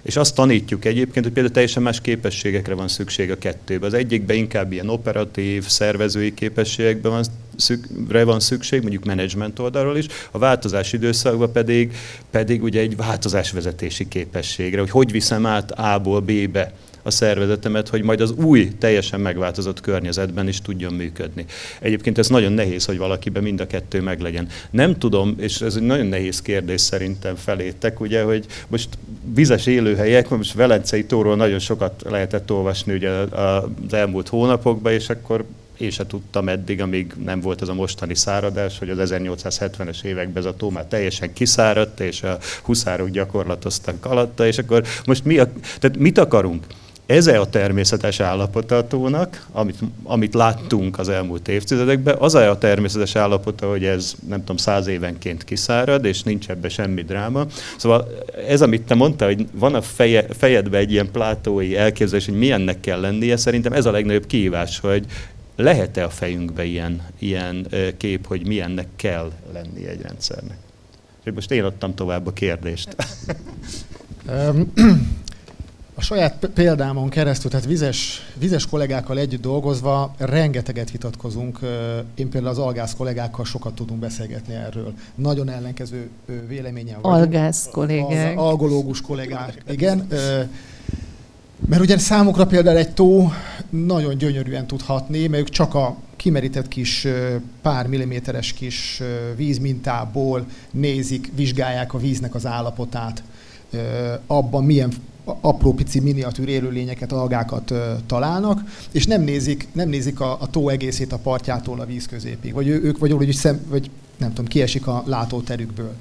Speaker 3: És azt tanítjuk egyébként, hogy például teljesen más képességekre van szükség a kettőben. Az egyikben inkább ilyen operatív, szervezői képességekben van, szükre van szükség, mondjuk menedzsment oldalról is, a változás időszakban pedig, pedig ugye egy változásvezetési képességre, hogy hogy viszem át A-ból B-be a szervezetemet, hogy majd az új, teljesen megváltozott környezetben is tudjon működni. Egyébként ez nagyon nehéz, hogy valakiben mind a kettő meglegyen. Nem tudom, és ez egy nagyon nehéz kérdés szerintem felétek, ugye, hogy most vizes élőhelyek, most Velencei tóról nagyon sokat lehetett olvasni ugye az elmúlt hónapokban, és akkor én se tudtam eddig, amíg nem volt ez a mostani száradás, hogy az 1870-es években ez a tó már teljesen kiszáradt, és a huszárok gyakorlatoztak alatta, és akkor most mi a, tehát mit akarunk? Ez a természetes állapota tónak, amit, amit láttunk az elmúlt évtizedekben, az a természetes állapota, hogy ez nem tudom, száz évenként kiszárad, és nincs ebbe semmi dráma. Szóval ez, amit te mondtál, hogy van a feje, fejedben egy ilyen plátói elképzelés, hogy milyennek kell lennie, szerintem ez a legnagyobb kihívás, hogy lehet-e a fejünkbe ilyen, ilyen kép, hogy milyennek kell lennie egy rendszernek. Most én adtam tovább a kérdést.
Speaker 4: A saját példámon keresztül, tehát vizes, vizes kollégákkal együtt dolgozva rengeteget vitatkozunk. Én például az algász kollégákkal sokat tudunk beszélgetni erről. Nagyon ellenkező véleményen
Speaker 2: vagyunk. Algász kollégák.
Speaker 4: Az algológus kollégák, igen. Mert ugye számukra például egy tó nagyon gyönyörűen tudhatni, mert ők csak a kimerített kis pár milliméteres kis vízmintából nézik, vizsgálják a víznek az állapotát, abban milyen apró pici miniatűr élőlényeket, algákat találnak, és nem nézik, nem nézik a, a tó egészét a partjától a víz középig, vagy ők vagy úgy, szem, vagy nem tudom, kiesik a látóterükből.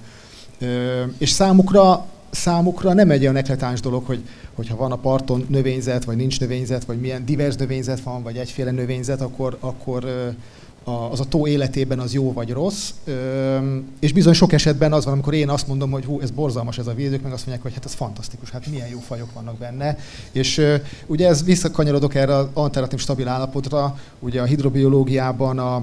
Speaker 4: És számukra számukra nem egy olyan ekletáns dolog, hogy hogyha van a parton növényzet, vagy nincs növényzet, vagy milyen divers növényzet van, vagy egyféle növényzet, akkor, akkor az a tó életében az jó vagy rossz, és bizony sok esetben az van, amikor én azt mondom, hogy hú, ez borzalmas ez a víz, meg azt mondják, hogy hát ez fantasztikus, hát milyen jó fajok vannak benne. És ugye ez visszakanyarodok erre az alternatív stabil állapotra, ugye a hidrobiológiában a,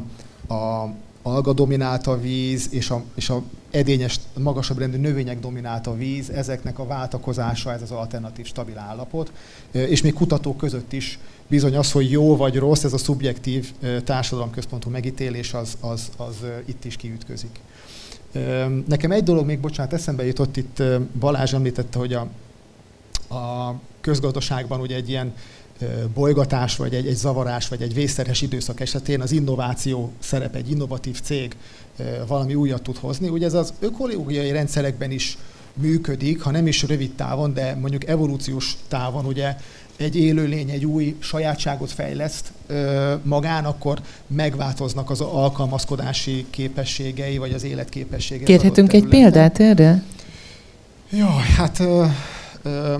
Speaker 4: a alga dominált a víz, és a, és a edényes, magasabb rendű növények dominált a víz, ezeknek a váltakozása, ez az alternatív stabil állapot. És még kutatók között is bizony az, hogy jó vagy rossz, ez a szubjektív társadalomközpontú megítélés, az, az, az itt is kiütközik. Nekem egy dolog még, bocsánat, eszembe jutott itt, Balázs említette, hogy a, a közgazdaságban ugye egy ilyen bolygatás, vagy egy, egy zavarás, vagy egy vészterhes időszak esetén az innováció szerep, egy innovatív cég valami újat tud hozni. Ugye ez az ökológiai rendszerekben is működik, ha nem is rövid távon, de mondjuk evolúciós távon ugye egy élőlény egy új sajátságot fejleszt magán, akkor megváltoznak az alkalmazkodási képességei, vagy az életképességei.
Speaker 2: Kérhetünk egy példát erre?
Speaker 4: Jaj, hát ö, ö,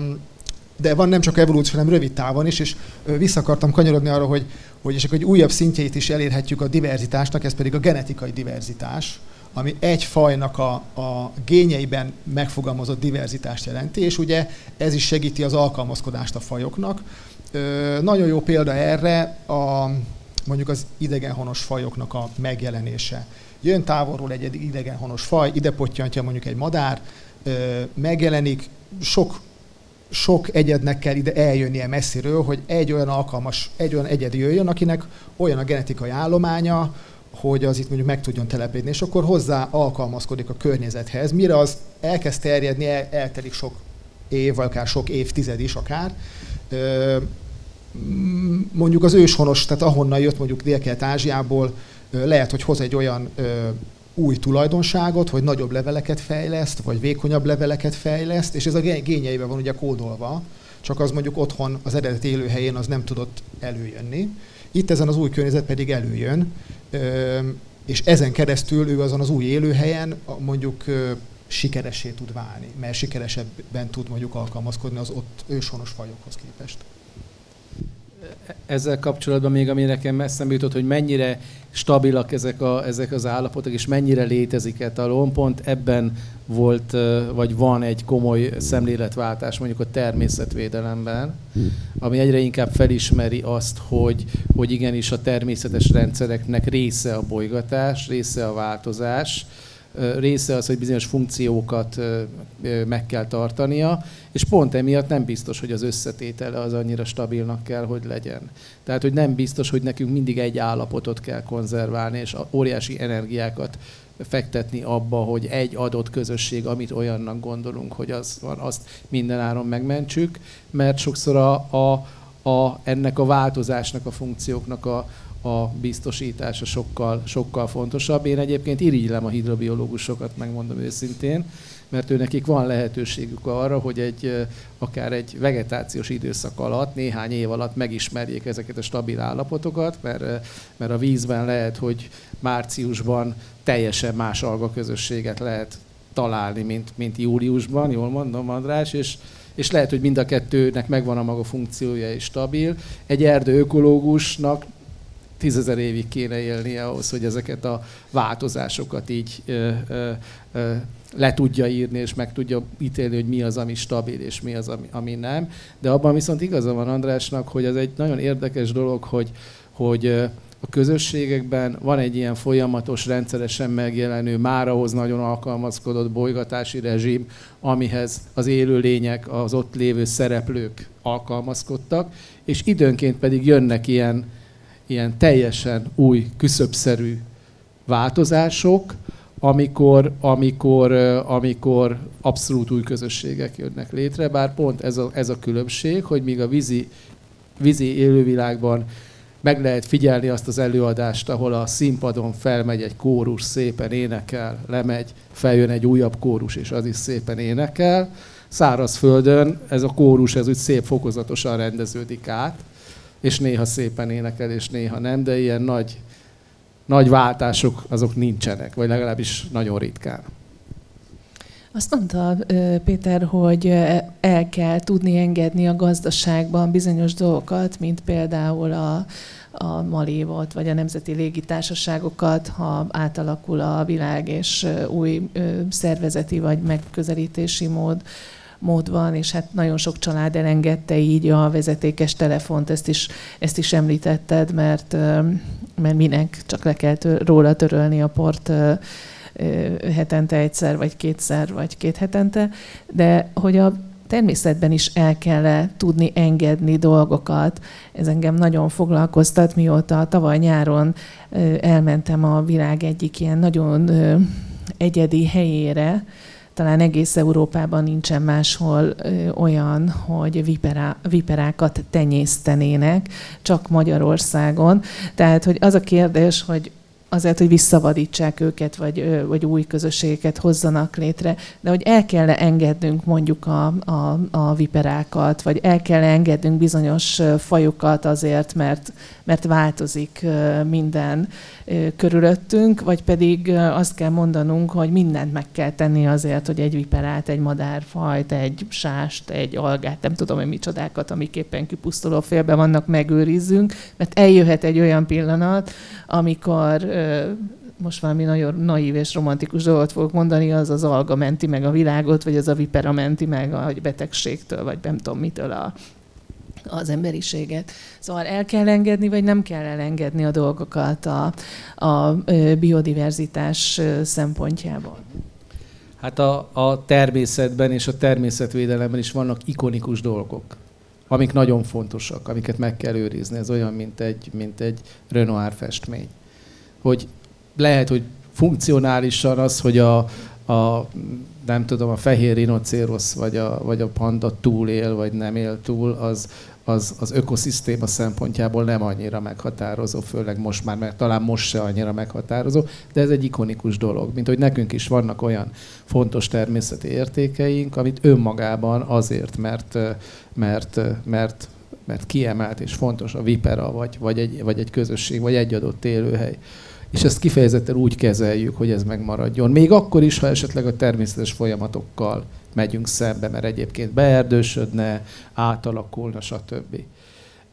Speaker 4: de van nem csak evolúció, hanem rövid távon is, és vissza akartam kanyarodni arra, hogy, hogy és egy újabb szintjét is elérhetjük a diverzitásnak, ez pedig a genetikai diverzitás, ami egy fajnak a, a gényeiben megfogalmazott diverzitást jelenti, és ugye ez is segíti az alkalmazkodást a fajoknak. Ö, nagyon jó példa erre a, mondjuk az idegenhonos fajoknak a megjelenése. Jön távolról egy idegenhonos faj, ide pottyantja mondjuk egy madár, ö, megjelenik, sok sok egyednek kell ide eljönnie messziről, hogy egy olyan alkalmas, egy olyan egyed jöjjön, akinek olyan a genetikai állománya, hogy az itt mondjuk meg tudjon telepedni, és akkor hozzá alkalmazkodik a környezethez. Mire az elkezd terjedni, el, eltelik sok év, vagy akár sok évtized is akár. Mondjuk az őshonos, tehát ahonnan jött mondjuk Dél-Kelet-Ázsiából, lehet, hogy hoz egy olyan új tulajdonságot, hogy nagyobb leveleket fejleszt, vagy vékonyabb leveleket fejleszt, és ez a gényeiben van ugye kódolva, csak az mondjuk otthon az eredeti élőhelyén az nem tudott előjönni. Itt ezen az új környezet pedig előjön, és ezen keresztül ő azon az új élőhelyen mondjuk sikeressé tud válni, mert sikeresebben tud mondjuk alkalmazkodni az ott őshonos fajokhoz képest
Speaker 1: ezzel kapcsolatban még, ami nekem eszembe jutott, hogy mennyire stabilak ezek, a, ezek az állapotok, és mennyire létezik etalon, pont ebben volt, vagy van egy komoly szemléletváltás mondjuk a természetvédelemben, ami egyre inkább felismeri azt, hogy, hogy igenis a természetes rendszereknek része a bolygatás, része a változás, része az, hogy bizonyos funkciókat meg kell tartania, és pont emiatt nem biztos, hogy az összetétele az annyira stabilnak kell, hogy legyen. Tehát, hogy nem biztos, hogy nekünk mindig egy állapotot kell konzerválni, és óriási energiákat fektetni abba, hogy egy adott közösség, amit olyannak gondolunk, hogy az van, azt mindenáron megmentsük, mert sokszor a, a, a, ennek a változásnak, a funkcióknak a, a biztosítása sokkal, sokkal fontosabb. Én egyébként irigylem a hidrobiológusokat, megmondom őszintén, mert ő nekik van lehetőségük arra, hogy egy, akár egy vegetációs időszak alatt, néhány év alatt megismerjék ezeket a stabil állapotokat, mert, mert a vízben lehet, hogy márciusban teljesen más közösséget lehet találni, mint, mint júliusban, jól mondom, András, és, és lehet, hogy mind a kettőnek megvan a maga funkciója és stabil. Egy erdő ökológusnak tízezer évig kéne élnie ahhoz, hogy ezeket a változásokat így ö, ö, ö, le tudja írni, és meg tudja ítélni, hogy mi az, ami stabil, és mi az, ami, ami nem. De abban viszont igaza van Andrásnak, hogy ez egy nagyon érdekes dolog, hogy, hogy a közösségekben van egy ilyen folyamatos, rendszeresen megjelenő, már ahhoz nagyon alkalmazkodott bolygatási rezsim, amihez az élőlények, az ott lévő szereplők alkalmazkodtak, és időnként pedig jönnek ilyen, ilyen teljesen új, küszöbszerű változások, amikor, amikor, amikor abszolút új közösségek jönnek létre, bár pont ez a, ez a különbség, hogy míg a vízi, vízi élővilágban meg lehet figyelni azt az előadást, ahol a színpadon felmegy egy kórus, szépen énekel, lemegy, feljön egy újabb kórus, és az is szépen énekel. Szárazföldön ez a kórus, ez úgy szép fokozatosan rendeződik át, és néha szépen énekel, és néha nem, de ilyen nagy, nagy váltások azok nincsenek, vagy legalábbis nagyon ritkán.
Speaker 2: Azt mondta Péter, hogy el kell tudni engedni a gazdaságban bizonyos dolgokat, mint például a, a Malévot, vagy a nemzeti légitársaságokat, ha átalakul a világ, és új szervezeti vagy megközelítési mód mód van, és hát nagyon sok család elengedte így a vezetékes telefont, ezt is, ezt is említetted, mert, mert minek csak le kell róla törölni a port hetente egyszer, vagy kétszer, vagy két hetente, de hogy a természetben is el kell -e tudni engedni dolgokat. Ez engem nagyon foglalkoztat, mióta tavaly nyáron elmentem a világ egyik ilyen nagyon egyedi helyére, talán egész Európában nincsen máshol olyan, hogy viperá, viperákat tenyésztenének, csak Magyarországon. Tehát, hogy az a kérdés, hogy azért, hogy visszavadítsák őket, vagy, vagy új közösségeket hozzanak létre, de hogy el kell engednünk mondjuk a, a, a viperákat, vagy el kell engednünk bizonyos fajokat azért, mert, mert változik minden körülöttünk, vagy pedig azt kell mondanunk, hogy mindent meg kell tenni azért, hogy egy viperát, egy madárfajt, egy sást, egy algát, nem tudom, hogy micsodákat, amik éppen kipusztuló félbe vannak, megőrizzünk, mert eljövhet egy olyan pillanat, amikor most valami nagyon naív és romantikus dolgot fogok mondani, az az alga menti meg a világot, vagy az a vipera menti meg a betegségtől, vagy nem tudom mitől a, az emberiséget. Szóval el kell engedni, vagy nem kell elengedni a dolgokat a, a biodiverzitás szempontjából?
Speaker 1: Hát a, a természetben és a természetvédelemben is vannak ikonikus dolgok, amik nagyon fontosak, amiket meg kell őrizni. Ez olyan, mint egy, mint egy Renoir festmény. Hogy lehet, hogy funkcionálisan az, hogy a, a nem tudom, a fehér rinocérosz vagy a, vagy a panda túl él, vagy nem él túl, az, az, az ökoszisztéma szempontjából nem annyira meghatározó, főleg most már, mert talán most se annyira meghatározó, de ez egy ikonikus dolog, mint hogy nekünk is vannak olyan fontos természeti értékeink, amit önmagában azért, mert, mert, mert, mert kiemelt és fontos a vipera, vagy, vagy, egy, vagy egy közösség, vagy egy adott élőhely és ezt kifejezetten úgy kezeljük, hogy ez megmaradjon. Még akkor is, ha esetleg a természetes folyamatokkal megyünk szembe, mert egyébként beerdősödne, átalakulna, stb.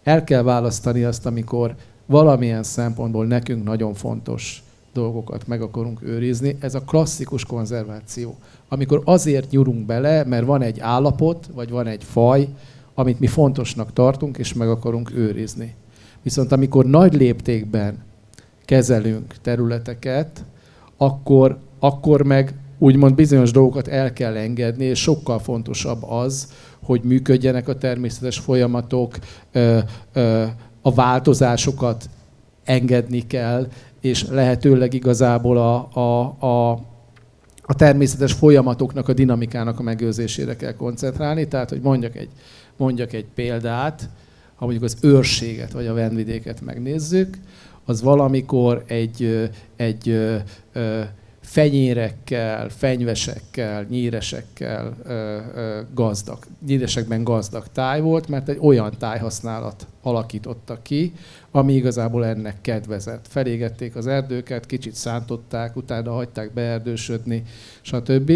Speaker 1: El kell választani azt, amikor valamilyen szempontból nekünk nagyon fontos dolgokat meg akarunk őrizni. Ez a klasszikus konzerváció. Amikor azért nyurunk bele, mert van egy állapot, vagy van egy faj, amit mi fontosnak tartunk, és meg akarunk őrizni. Viszont amikor nagy léptékben kezelünk területeket, akkor, akkor meg úgymond bizonyos dolgokat el kell engedni, és sokkal fontosabb az, hogy működjenek a természetes folyamatok, a változásokat engedni kell, és lehetőleg igazából a, a, a, a természetes folyamatoknak, a dinamikának a megőrzésére kell koncentrálni. Tehát, hogy mondjak egy, mondjak egy példát, ha mondjuk az őrséget vagy a vendvidéket megnézzük, az valamikor egy, egy fenyérekkel, fenyvesekkel, nyíresekkel gazdag, nyíresekben gazdag táj volt, mert egy olyan tájhasználat alakítottak ki, ami igazából ennek kedvezett. Felégették az erdőket, kicsit szántották, utána hagyták beerdősödni, stb.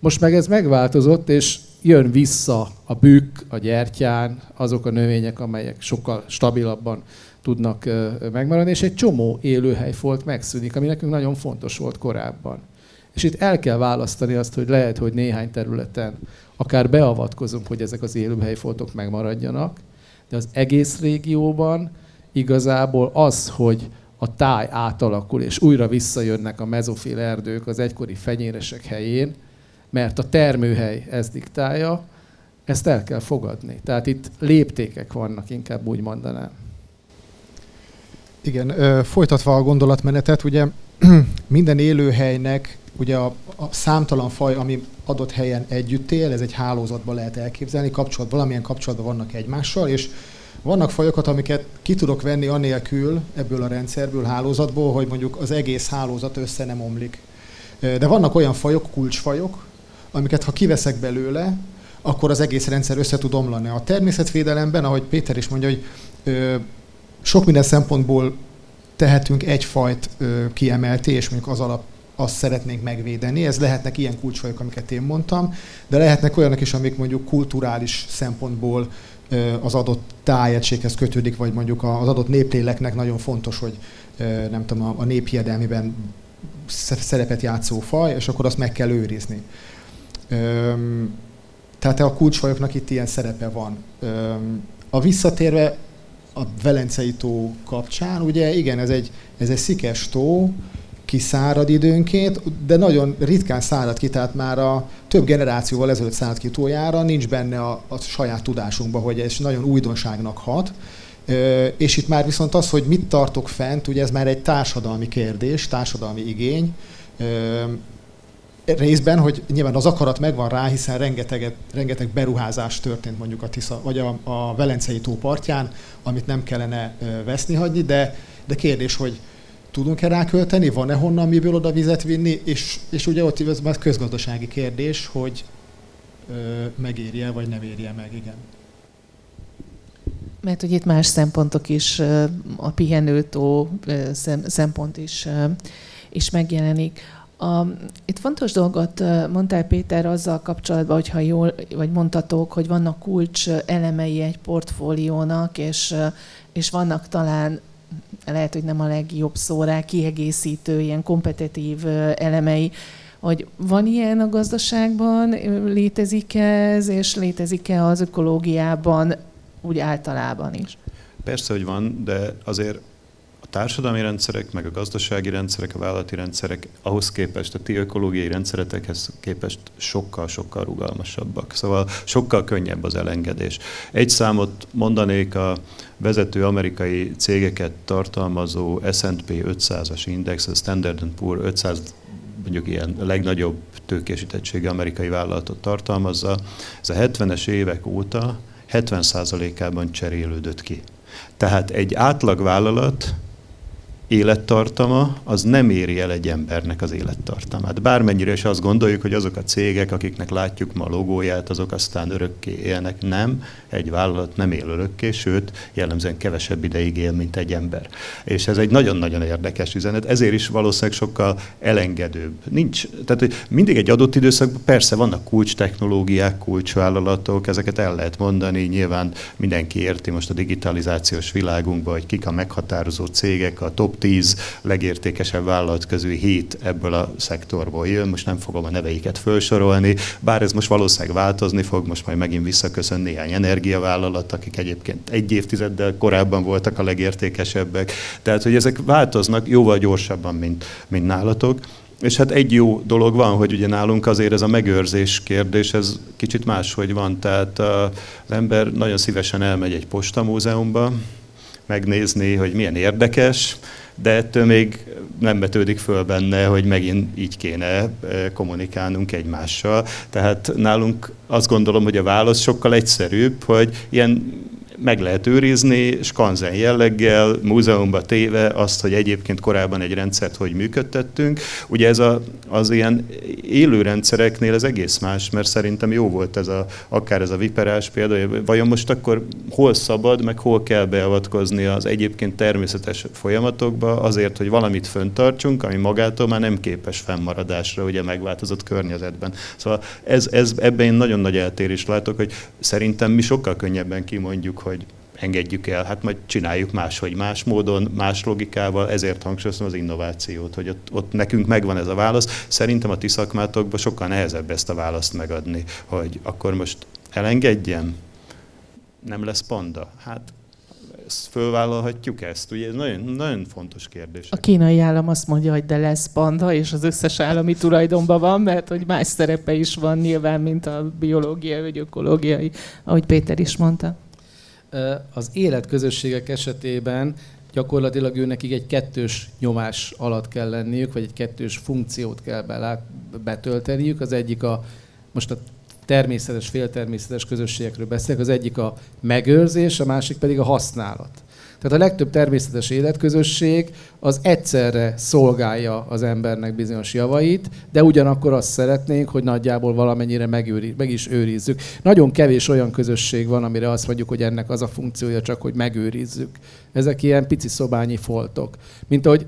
Speaker 1: Most meg ez megváltozott, és jön vissza a bükk, a gyertyán, azok a növények, amelyek sokkal stabilabban tudnak megmaradni, és egy csomó élőhelyfolt megszűnik, ami nekünk nagyon fontos volt korábban. És itt el kell választani azt, hogy lehet, hogy néhány területen akár beavatkozunk, hogy ezek az élőhelyfoltok megmaradjanak, de az egész régióban igazából az, hogy a táj átalakul, és újra visszajönnek a mezofil erdők az egykori fenyéresek helyén, mert a termőhely ezt diktálja, ezt el kell fogadni. Tehát itt léptékek vannak, inkább úgy mondanám.
Speaker 4: Igen, folytatva a gondolatmenetet, ugye *clears throat* minden élőhelynek ugye a, a számtalan faj, ami adott helyen együtt él, ez egy hálózatban lehet elképzelni, kapcsolat, valamilyen kapcsolatban vannak egymással, és vannak fajokat, amiket ki tudok venni anélkül ebből a rendszerből, hálózatból, hogy mondjuk az egész hálózat össze nem omlik. De vannak olyan fajok, kulcsfajok, amiket ha kiveszek belőle, akkor az egész rendszer össze tud omlani. A természetvédelemben, ahogy Péter is mondja, hogy sok minden szempontból tehetünk egy fajt kiemelti, és mondjuk az alap azt szeretnénk megvédeni. Ez lehetnek ilyen kulcsfajok, amiket én mondtam, de lehetnek olyanok is, amik mondjuk kulturális szempontból az adott tájegységhez kötődik, vagy mondjuk az adott népléleknek nagyon fontos, hogy nem tudom, a néphiedelmiben szerepet játszó faj, és akkor azt meg kell őrizni. Tehát a kulcsfajoknak itt ilyen szerepe van. A visszatérve a Velencei tó kapcsán, ugye igen, ez egy, ez egy szikes tó, kiszárad időnként, de nagyon ritkán szárad ki, tehát már a több generációval ezelőtt szárad ki tójára, nincs benne a, a saját tudásunkban, hogy ez nagyon újdonságnak hat. És itt már viszont az, hogy mit tartok fent, ugye ez már egy társadalmi kérdés, társadalmi igény, részben, hogy nyilván az akarat megvan rá, hiszen rengeteg, rengeteg beruházás történt mondjuk a Tisza, vagy a, a Velencei tó partján, amit nem kellene veszni hagyni, de, de kérdés, hogy tudunk-e rá költeni, van-e honnan miből oda vizet vinni, és, és ugye ott ez már közgazdasági kérdés, hogy ö, megérje vagy nem érje meg, igen.
Speaker 2: Mert hogy itt más szempontok is, a pihenőtó szempont is, is megjelenik. A, itt fontos dolgot mondtál Péter azzal kapcsolatban, hogyha jól, vagy mondtatok, hogy vannak kulcs elemei egy portfóliónak, és, és vannak talán lehet, hogy nem a legjobb szó rá, kiegészítő, ilyen kompetitív elemei, hogy van ilyen a gazdaságban, létezik ez, és létezik-e az ökológiában úgy általában is?
Speaker 3: Persze, hogy van, de azért társadalmi rendszerek, meg a gazdasági rendszerek, a vállalati rendszerek ahhoz képest, a ti ökológiai rendszeretekhez képest sokkal-sokkal rugalmasabbak. Szóval sokkal könnyebb az elengedés. Egy számot mondanék a vezető amerikai cégeket tartalmazó S&P 500-as index, a Standard Poor 500 mondjuk ilyen legnagyobb tőkésítettsége amerikai vállalatot tartalmazza. Ez a 70-es évek óta 70%-ában cserélődött ki. Tehát egy átlagvállalat élettartama, az nem éri el egy embernek az élettartamát. Bármennyire is azt gondoljuk, hogy azok a cégek, akiknek látjuk ma logóját, azok aztán örökké élnek. Nem, egy vállalat nem él örökké, sőt, jellemzően kevesebb ideig él, mint egy ember. És ez egy nagyon-nagyon érdekes üzenet, ezért is valószínűleg sokkal elengedőbb. Nincs, tehát hogy mindig egy adott időszakban persze vannak kulcs technológiák, kulcsvállalatok, ezeket el lehet mondani, nyilván mindenki érti most a digitalizációs világunkban, hogy kik a meghatározó cégek, a top 10 legértékesebb vállalat közül 7 ebből a szektorból jön, most nem fogom a neveiket felsorolni, bár ez most valószínűleg változni fog, most majd megint visszaköszön néhány energiavállalat, akik egyébként egy évtizeddel korábban voltak a legértékesebbek. Tehát, hogy ezek változnak jóval gyorsabban, mint, mint nálatok. És hát egy jó dolog van, hogy ugye nálunk azért ez a megőrzés kérdés, ez kicsit máshogy van. Tehát az ember nagyon szívesen elmegy egy postamúzeumba, megnézni, hogy milyen érdekes, de ettől még nem betődik föl benne, hogy megint így kéne eh, kommunikálnunk egymással. Tehát nálunk azt gondolom, hogy a válasz sokkal egyszerűbb, hogy ilyen meg lehet őrizni, skanzen jelleggel, múzeumba téve azt, hogy egyébként korábban egy rendszert hogy működtettünk. Ugye ez a, az ilyen élő rendszereknél az egész más, mert szerintem jó volt ez a, akár ez a viperás példa, vajon most akkor hol szabad, meg hol kell beavatkozni az egyébként természetes folyamatokba azért, hogy valamit föntartsunk, ami magától már nem képes fennmaradásra ugye megváltozott környezetben. Szóval ez, ez, ebben én nagyon nagy eltérést látok, hogy szerintem mi sokkal könnyebben kimondjuk, hogy engedjük el, hát majd csináljuk máshogy, más módon, más logikával, ezért hangsúlyozom az innovációt, hogy ott, ott nekünk megvan ez a válasz. Szerintem a ti szakmátokban sokkal nehezebb ezt a választ megadni, hogy akkor most elengedjem, nem lesz panda. Hát ezt fölvállalhatjuk ezt? Ugye ez nagyon, nagyon fontos kérdés.
Speaker 2: A kínai állam azt mondja, hogy de lesz panda, és az összes állami tulajdonban van, mert hogy más szerepe is van nyilván, mint a biológiai vagy ökológiai, ahogy Péter is mondta.
Speaker 1: Az életközösségek esetében gyakorlatilag ő nekik egy kettős nyomás alatt kell lenniük, vagy egy kettős funkciót kell belát, betölteniük. Az egyik a, most a természetes, féltermészetes közösségekről beszélek, az egyik a megőrzés, a másik pedig a használat. Tehát a legtöbb természetes életközösség az egyszerre szolgálja az embernek bizonyos javait, de ugyanakkor azt szeretnénk, hogy nagyjából valamennyire megőri, meg is őrizzük. Nagyon kevés olyan közösség van, amire azt mondjuk, hogy ennek az a funkciója csak, hogy megőrizzük. Ezek ilyen pici szobányi foltok. Mint ahogy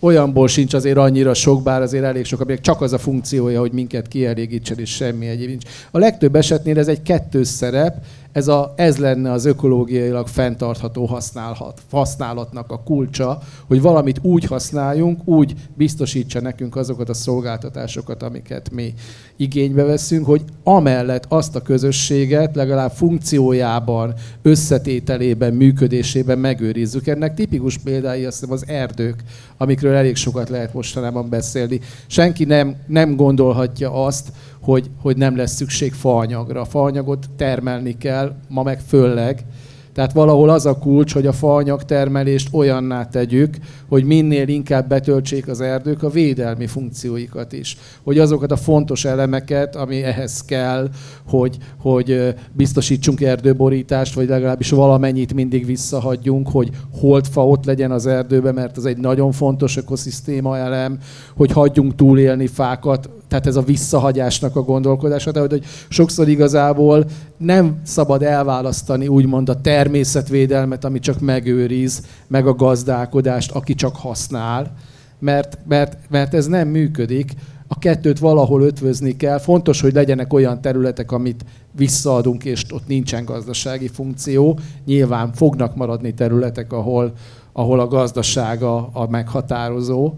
Speaker 1: olyanból sincs azért annyira sok, bár azért elég sok, aminek csak az a funkciója, hogy minket kielégítsen, és semmi egyéb nincs. A legtöbb esetnél ez egy kettős szerep, ez, a, ez lenne az ökológiailag fenntartható használhat, használatnak a kulcsa, hogy valamit úgy használjunk, úgy biztosítsa nekünk azokat a szolgáltatásokat, amiket mi igénybe veszünk, hogy amellett azt a közösséget legalább funkciójában, összetételében, működésében megőrizzük. Ennek tipikus példái azt hiszem az erdők, amikről elég sokat lehet mostanában beszélni. Senki nem, nem gondolhatja azt, hogy, hogy nem lesz szükség faanyagra. Faanyagot termelni kell, ma meg fölleg, tehát valahol az a kulcs, hogy a faanyag termelést olyanná tegyük, hogy minél inkább betöltsék az erdők a védelmi funkcióikat is. Hogy azokat a fontos elemeket, ami ehhez kell, hogy, hogy biztosítsunk erdőborítást, vagy legalábbis valamennyit mindig visszahagyjunk, hogy holdfa ott legyen az erdőben, mert az egy nagyon fontos ökoszisztéma elem, hogy hagyjunk túlélni fákat, tehát ez a visszahagyásnak a gondolkodása, tehát hogy sokszor igazából nem szabad elválasztani úgymond a természetvédelmet, ami csak megőriz, meg a gazdálkodást, aki csak használ, mert, mert, mert ez nem működik. A kettőt valahol ötvözni kell. Fontos, hogy legyenek olyan területek, amit visszaadunk, és ott nincsen gazdasági funkció. Nyilván fognak maradni területek, ahol, ahol a gazdasága a meghatározó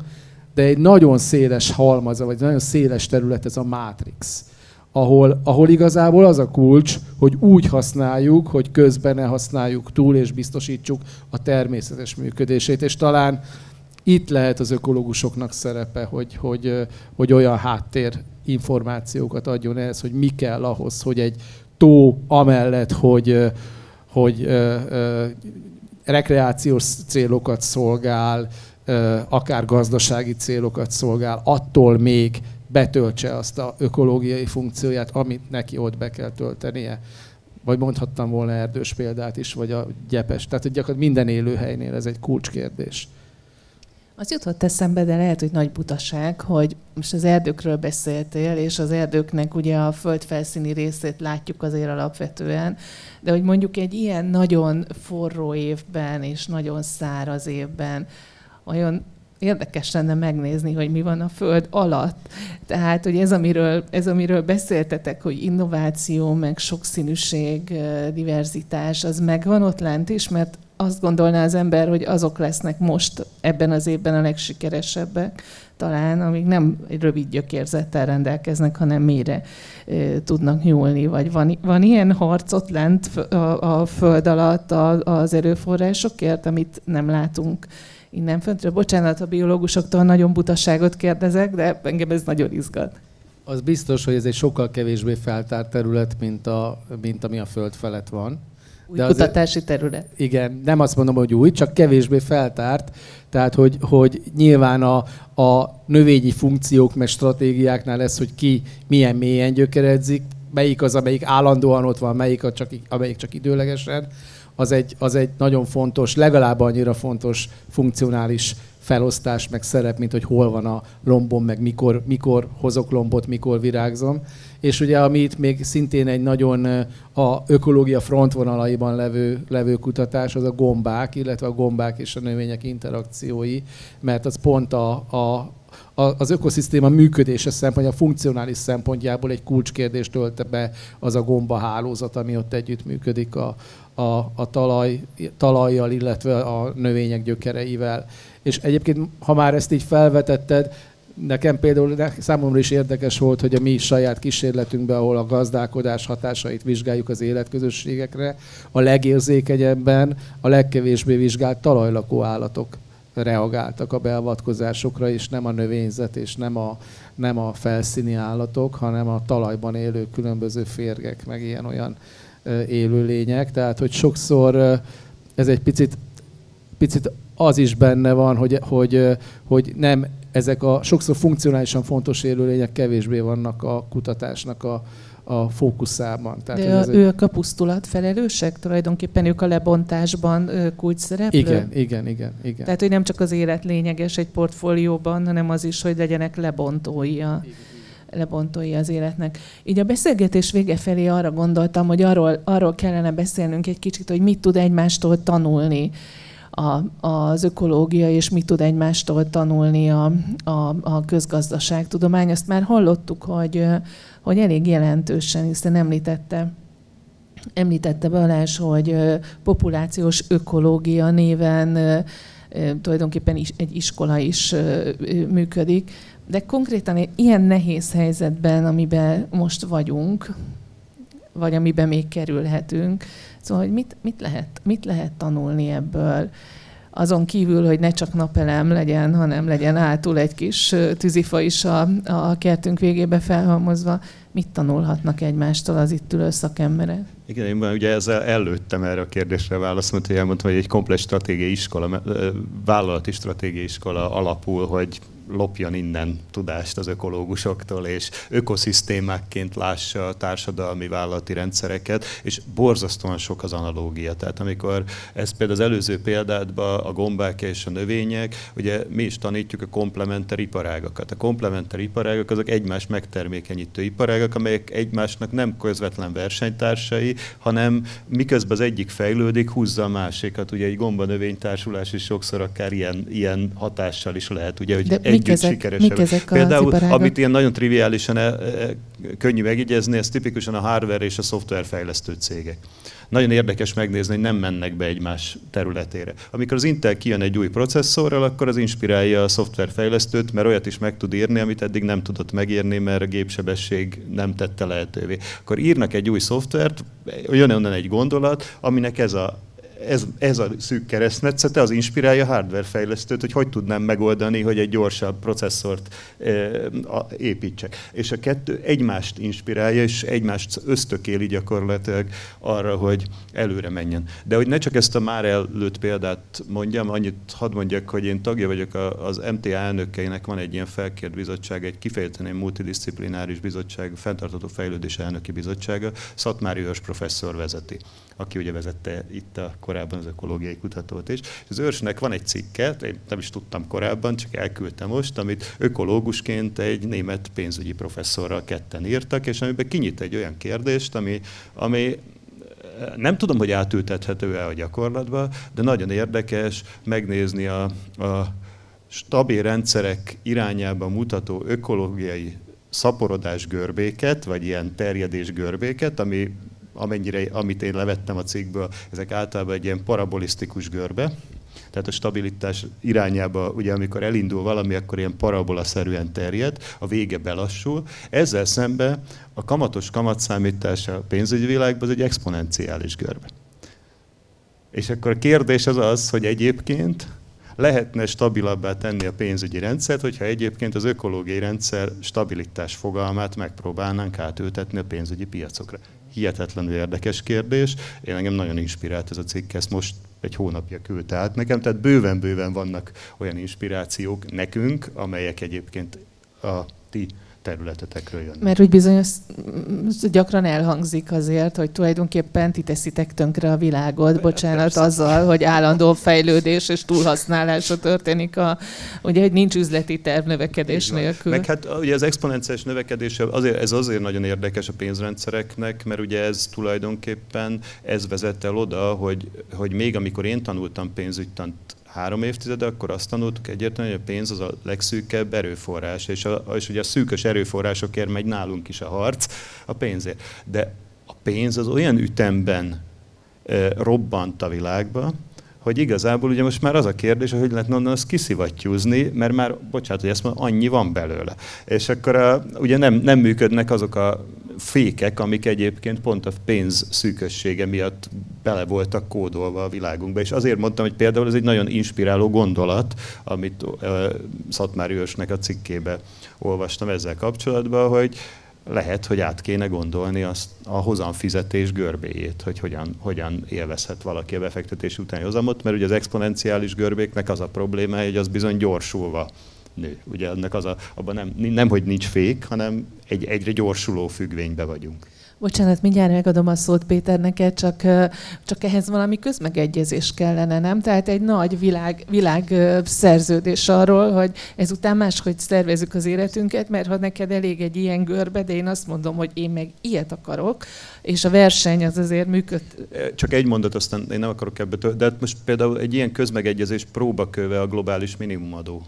Speaker 1: de egy nagyon széles halmaza, vagy nagyon széles terület ez a Matrix, ahol, ahol igazából az a kulcs, hogy úgy használjuk, hogy közben ne használjuk túl, és biztosítsuk a természetes működését. És talán itt lehet az ökológusoknak szerepe, hogy, hogy, hogy olyan háttér információkat adjon ehhez, hogy mi kell ahhoz, hogy egy tó amellett, hogy, hogy ö, ö, rekreációs célokat szolgál, akár gazdasági célokat szolgál, attól még betöltse azt a ökológiai funkcióját, amit neki ott be kell töltenie. Vagy mondhattam volna erdős példát is, vagy a gyepes. Tehát hogy gyakorlatilag minden élőhelynél ez egy kulcskérdés.
Speaker 2: Az jutott eszembe, de lehet, hogy nagy butaság, hogy most az erdőkről beszéltél, és az erdőknek ugye a földfelszíni részét látjuk azért alapvetően, de hogy mondjuk egy ilyen nagyon forró évben és nagyon száraz évben, olyan érdekes lenne megnézni, hogy mi van a Föld alatt. Tehát, hogy ez, amiről, ez, amiről beszéltetek, hogy innováció, meg sokszínűség, diverzitás, az megvan ott lent is, mert azt gondolná az ember, hogy azok lesznek most ebben az évben a legsikeresebbek, talán, amik nem egy rövid gyökérzettel rendelkeznek, hanem mélyre e, tudnak nyúlni. Vagy van, van ilyen harc ott lent a, a föld alatt az erőforrásokért, amit nem látunk innen föntről. Bocsánat, a biológusoktól nagyon butaságot kérdezek, de engem ez nagyon izgat.
Speaker 1: Az biztos, hogy ez egy sokkal kevésbé feltárt terület, mint, a, mint ami a Föld felett van.
Speaker 2: Új De kutatási terület.
Speaker 1: Igen, nem azt mondom, hogy új, csak kevésbé feltárt. Tehát, hogy, hogy nyilván a, a növényi funkciók meg stratégiáknál lesz, hogy ki milyen mélyen gyökeredzik, melyik az, amelyik állandóan ott van, melyik a csak, amelyik csak időlegesen az egy, az egy nagyon fontos, legalább annyira fontos funkcionális felosztás, meg szerep, mint hogy hol van a lombom, meg mikor, mikor hozok lombot, mikor virágzom. És ugye, ami itt még szintén egy nagyon a ökológia frontvonalaiban levő, levő kutatás, az a gombák, illetve a gombák és a növények interakciói, mert az pont a, a, az ökoszisztéma működése szempontja, a funkcionális szempontjából egy kulcskérdést tölte be az a gomba hálózat, ami ott együtt működik a, a, a talaj, talajjal, illetve a növények gyökereivel. És egyébként, ha már ezt így felvetetted, nekem például számomra is érdekes volt, hogy a mi saját kísérletünkben, ahol a gazdálkodás hatásait vizsgáljuk az életközösségekre, a legérzékenyebben a legkevésbé vizsgált talajlakó állatok reagáltak a beavatkozásokra, és nem a növényzet, és nem a, nem a felszíni állatok, hanem a talajban élő különböző férgek, meg ilyen-olyan élőlények. Tehát, hogy sokszor ez egy picit, picit az is benne van, hogy, hogy, hogy nem ezek a sokszor funkcionálisan fontos élőlények kevésbé vannak a kutatásnak a, a fókuszában.
Speaker 2: Tehát, De a, ők a pusztulat felelősek? Tulajdonképpen ők a lebontásban kulcs szereplő?
Speaker 1: Igen, igen, igen, igen.
Speaker 2: Tehát, hogy nem csak az élet lényeges egy portfólióban, hanem az is, hogy legyenek lebontói a, lebontói az életnek. Így a beszélgetés vége felé arra gondoltam, hogy arról, arról kellene beszélnünk egy kicsit, hogy mit tud egymástól tanulni a, az ökológia, és mit tud egymástól tanulni a, a, a közgazdaságtudomány. Azt már hallottuk, hogy, hogy elég jelentősen, hiszen említette Említette Balázs, hogy populációs ökológia néven tulajdonképpen egy iskola is működik, de konkrétan ilyen nehéz helyzetben, amiben most vagyunk, vagy amiben még kerülhetünk, szóval hogy mit, mit, lehet, mit lehet tanulni ebből? azon kívül, hogy ne csak napelem legyen, hanem legyen átul egy kis tűzifa is a, a kertünk végébe felhalmozva, mit tanulhatnak egymástól az itt ülő szakemberek?
Speaker 3: Igen, én ugye ezzel előttem erre a kérdésre választ, mert elmondtam, hogy egy komplex stratégiai iskola, vállalati stratégiai iskola alapul, hogy lopjon innen tudást az ökológusoktól, és ökoszisztémákként lássa a társadalmi vállalati rendszereket, és borzasztóan sok az analógia. Tehát amikor ez például az előző példádban a gombák és a növények, ugye mi is tanítjuk a komplementer iparágakat. A komplementer iparágak azok egymás megtermékenyítő iparágak, amelyek egymásnak nem közvetlen versenytársai, hanem miközben az egyik fejlődik, húzza a másikat. Ugye egy gomba növénytársulás is sokszor akár ilyen, ilyen hatással is lehet, ugye, hogy
Speaker 2: De egy együtt ezek, sikeresebb. Ezek
Speaker 3: Például, amit ilyen nagyon triviálisan e, e, könnyű megjegyezni, ez tipikusan a hardware és a szoftverfejlesztő cégek. Nagyon érdekes megnézni, hogy nem mennek be egymás területére. Amikor az Intel kijön egy új processzorral, akkor az inspirálja a szoftverfejlesztőt, mert olyat is meg tud írni, amit eddig nem tudott megírni, mert a gépsebesség nem tette lehetővé. Akkor írnak egy új szoftvert, jön onnan egy gondolat, aminek ez a ez, ez a szűk keresztmetszete az inspirálja a hardware fejlesztőt, hogy hogy tudnám megoldani, hogy egy gyorsabb processzort e, a, építsek. És a kettő egymást inspirálja, és egymást ösztökéli gyakorlatilag arra, hogy előre menjen. De hogy ne csak ezt a már előtt példát mondjam, annyit hadd mondjak, hogy én tagja vagyok az MTA elnökeinek, van egy ilyen felkért bizottság, egy kifejezetten multidisziplináris bizottság, fenntartató fejlődés elnöki bizottsága, Szatmári Őrs professzor vezeti aki ugye vezette itt a korábban az ökológiai kutatót is. És az őrsnek van egy cikke, én nem is tudtam korábban, csak elküldtem most, amit ökológusként egy német pénzügyi professzorral ketten írtak, és amiben kinyit egy olyan kérdést, ami, ami nem tudom, hogy átültethető-e a gyakorlatba, de nagyon érdekes megnézni a, a stabil rendszerek irányába mutató ökológiai szaporodás görbéket, vagy ilyen terjedés görbéket, ami amennyire, amit én levettem a cikkből, ezek általában egy ilyen parabolisztikus görbe, tehát a stabilitás irányába, ugye amikor elindul valami, akkor ilyen parabola-szerűen terjed, a vége belassul. Ezzel szemben a kamatos kamatszámítás a pénzügyi világban az egy exponenciális görbe. És akkor a kérdés az az, hogy egyébként lehetne stabilabbá tenni a pénzügyi rendszert, hogyha egyébként az ökológiai rendszer stabilitás fogalmát megpróbálnánk átültetni a pénzügyi piacokra hihetetlenül érdekes kérdés. Én engem nagyon inspirált ez a cikk, ezt most egy hónapja küldte át nekem, tehát bőven-bőven vannak olyan inspirációk nekünk, amelyek egyébként a ti területetekről jönnek.
Speaker 2: Mert úgy bizonyos gyakran elhangzik azért, hogy tulajdonképpen ti teszitek tönkre a világot, bocsánat, Persze. azzal, hogy állandó fejlődés és túlhasználása történik, a, ugye, hogy nincs üzleti terv növekedés nélkül.
Speaker 3: Meg hát ugye az exponenciális növekedés, azért, ez azért nagyon érdekes a pénzrendszereknek, mert ugye ez tulajdonképpen ez vezet el oda, hogy, hogy még amikor én tanultam pénzügytant három évtizede, akkor azt tanultuk egyértelműen, hogy a pénz az a legszűkebb erőforrás, és, a, és ugye a szűkös erőforrásokért megy nálunk is a harc a pénzért. De a pénz az olyan ütemben robbant a világba, hogy igazából ugye most már az a kérdés, hogy lehetne onnan azt kiszivattyúzni, mert már, bocsánat, hogy ezt mondom, annyi van belőle. És akkor a, ugye nem, nem működnek azok a fékek, amik egyébként pont a pénz szűkössége miatt bele voltak kódolva a világunkba. És azért mondtam, hogy például ez egy nagyon inspiráló gondolat, amit uh, Szatmári Ősnek a cikkébe olvastam ezzel kapcsolatban, hogy lehet, hogy át kéne gondolni azt a hozamfizetés görbéjét, hogy hogyan, hogyan élvezhet valaki a befektetés utáni hozamot, mert ugye az exponenciális görbéknek az a problémája, hogy az bizony gyorsulva nő. Ugye ennek az a, abban nem, nem, hogy nincs fék, hanem egy egyre gyorsuló függvénybe vagyunk.
Speaker 2: Bocsánat, mindjárt megadom a szót Péter neked, csak, csak ehhez valami közmegegyezés kellene, nem? Tehát egy nagy világ, világ szerződés arról, hogy ezután máshogy szervezzük az életünket, mert ha neked elég egy ilyen görbe, de én azt mondom, hogy én meg ilyet akarok, és a verseny az azért működ.
Speaker 3: Csak egy mondat, aztán én nem akarok ebből, de hát most például egy ilyen közmegegyezés próbaköve a globális minimumadó.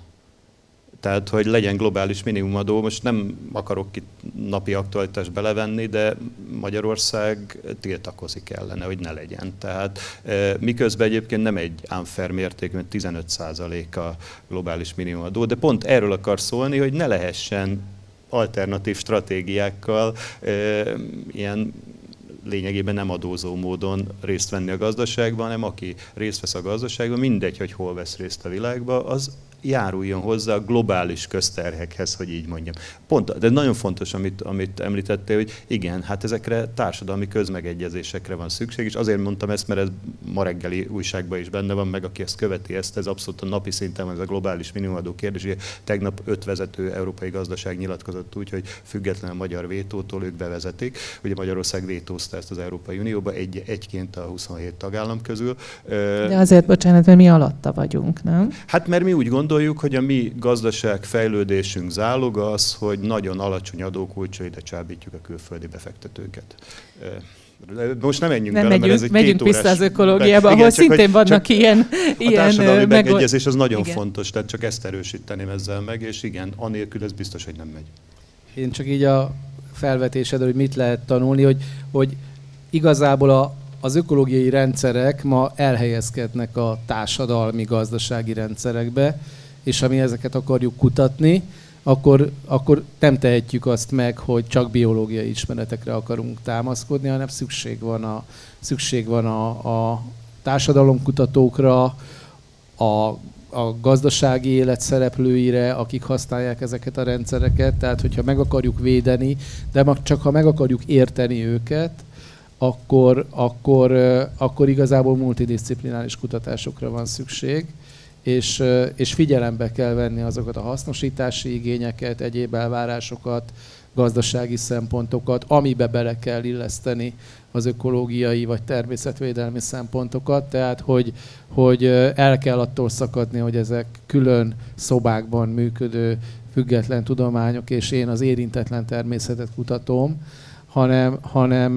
Speaker 3: Tehát, hogy legyen globális minimumadó. Most nem akarok itt napi aktualitást belevenni, de Magyarország tiltakozik ellene, hogy ne legyen. Tehát miközben egyébként nem egy unfair mérték, mert 15% a globális minimumadó, de pont erről akar szólni, hogy ne lehessen alternatív stratégiákkal ilyen lényegében nem adózó módon részt venni a gazdaságban, hanem aki részt vesz a gazdaságban, mindegy, hogy hol vesz részt a világban, az járuljon hozzá a globális közterhekhez, hogy így mondjam. Pont, de nagyon fontos, amit, amit említettél, hogy igen, hát ezekre társadalmi közmegegyezésekre van szükség, és azért mondtam ezt, mert ez ma reggeli újságban is benne van, meg aki ezt követi, ezt ez abszolút a napi szinten van ez a globális minimumadó kérdés. Ugye tegnap öt vezető európai gazdaság nyilatkozott úgy, hogy független a magyar vétótól ők bevezetik. Ugye Magyarország vétózta ezt az Európai Unióba egy, egyként a 27 tagállam közül.
Speaker 2: De azért, bocsánat, mert mi alatta vagyunk, nem?
Speaker 3: Hát mert mi úgy gondoljuk, gondoljuk, hogy a mi gazdaság fejlődésünk záloga az, hogy nagyon alacsony adókulcsai, de csábítjuk a külföldi befektetőket. Most nem menjünk
Speaker 2: nem
Speaker 3: bele,
Speaker 2: megyünk,
Speaker 3: mert ez egy
Speaker 2: megyünk vissza az ökológiába, ahol igen, szintén hogy, vannak ilyen
Speaker 3: A
Speaker 2: ilyen
Speaker 3: társadalmi
Speaker 2: meg...
Speaker 3: megegyezés az nagyon igen. fontos, tehát csak ezt erősíteném ezzel meg, és igen, anélkül ez biztos, hogy nem megy.
Speaker 1: Én csak így a felvetésed, hogy mit lehet tanulni, hogy, hogy igazából a, az ökológiai rendszerek ma elhelyezkednek a társadalmi, gazdasági rendszerekbe, és ha ezeket akarjuk kutatni, akkor, akkor nem tehetjük azt meg, hogy csak biológiai ismeretekre akarunk támaszkodni, hanem szükség van a, szükség van a, a társadalomkutatókra, a, a gazdasági élet szereplőire, akik használják ezeket a rendszereket. Tehát, hogyha meg akarjuk védeni, de csak ha meg akarjuk érteni őket, akkor, akkor, akkor igazából multidisciplinális kutatásokra van szükség és, és figyelembe kell venni azokat a hasznosítási igényeket, egyéb elvárásokat, gazdasági szempontokat, amibe bele kell illeszteni az ökológiai vagy természetvédelmi szempontokat, tehát hogy, hogy el kell attól szakadni, hogy ezek külön szobákban működő független tudományok, és én az érintetlen természetet kutatom, hanem, hanem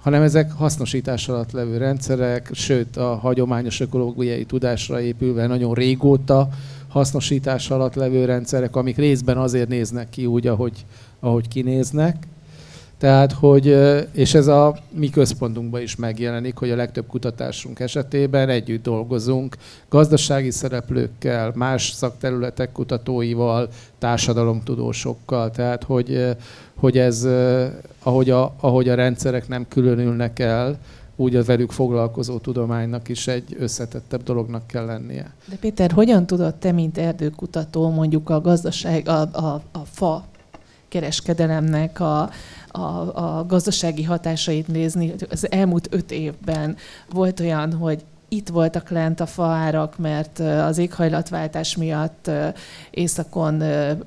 Speaker 1: hanem ezek hasznosítás alatt levő rendszerek, sőt a hagyományos ökológiai tudásra épülve nagyon régóta hasznosítás alatt levő rendszerek, amik részben azért néznek ki úgy, ahogy, ahogy kinéznek. Tehát, hogy, és ez a mi központunkban is megjelenik, hogy a legtöbb kutatásunk esetében együtt dolgozunk gazdasági szereplőkkel, más szakterületek kutatóival, társadalomtudósokkal. Tehát, hogy, hogy ez, ahogy a, ahogy a rendszerek nem különülnek el, úgy a velük foglalkozó tudománynak is egy összetettebb dolognak kell lennie.
Speaker 2: De Péter, hogyan tudod te, mint erdőkutató, mondjuk a gazdaság, a, a, a fa kereskedelemnek a, a, a gazdasági hatásait nézni? Az elmúlt öt évben volt olyan, hogy itt voltak lent a faárak, mert az éghajlatváltás miatt északon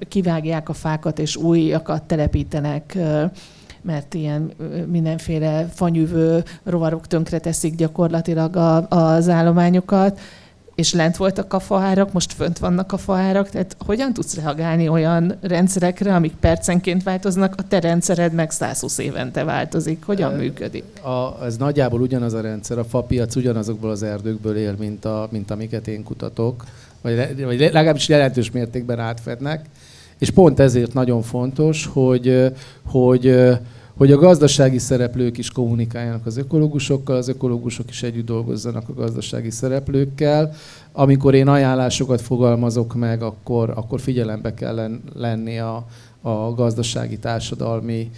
Speaker 2: kivágják a fákat és újakat telepítenek mert ilyen mindenféle fanyűvő rovarok tönkre teszik gyakorlatilag a, az állományokat és lent voltak a faárak, most fönt vannak a faárak, tehát hogyan tudsz reagálni olyan rendszerekre, amik percenként változnak, a te rendszered meg 120 évente változik. Hogyan működik?
Speaker 1: A, ez nagyjából ugyanaz a rendszer, a fapiac ugyanazokból az erdőkből él, mint, a, mint amiket én kutatok, vagy, vagy legalábbis jelentős mértékben átfednek, és pont ezért nagyon fontos, hogy, hogy hogy a gazdasági szereplők is kommunikáljanak az ökológusokkal, az ökológusok is együtt dolgozzanak a gazdasági szereplőkkel. Amikor én ajánlásokat fogalmazok meg, akkor, akkor figyelembe kell lenni a, a gazdasági társadalmi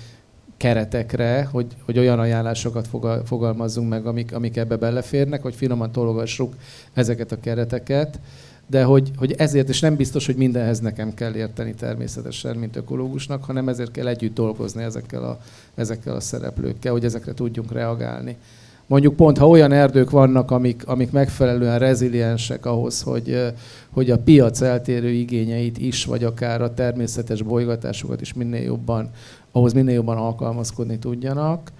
Speaker 1: keretekre, hogy, hogy olyan ajánlásokat fogalmazzunk meg, amik, amik ebbe beleférnek, hogy finoman tologassuk ezeket a kereteket de hogy, hogy ezért is nem biztos, hogy mindenhez nekem kell érteni természetesen, mint ökológusnak, hanem ezért kell együtt dolgozni ezekkel a, ezekkel a szereplőkkel, hogy ezekre tudjunk reagálni. Mondjuk pont, ha olyan erdők vannak, amik, amik megfelelően reziliensek ahhoz, hogy, hogy a piac eltérő igényeit is, vagy akár a természetes bolygatásokat is minél jobban, ahhoz minél jobban alkalmazkodni tudjanak,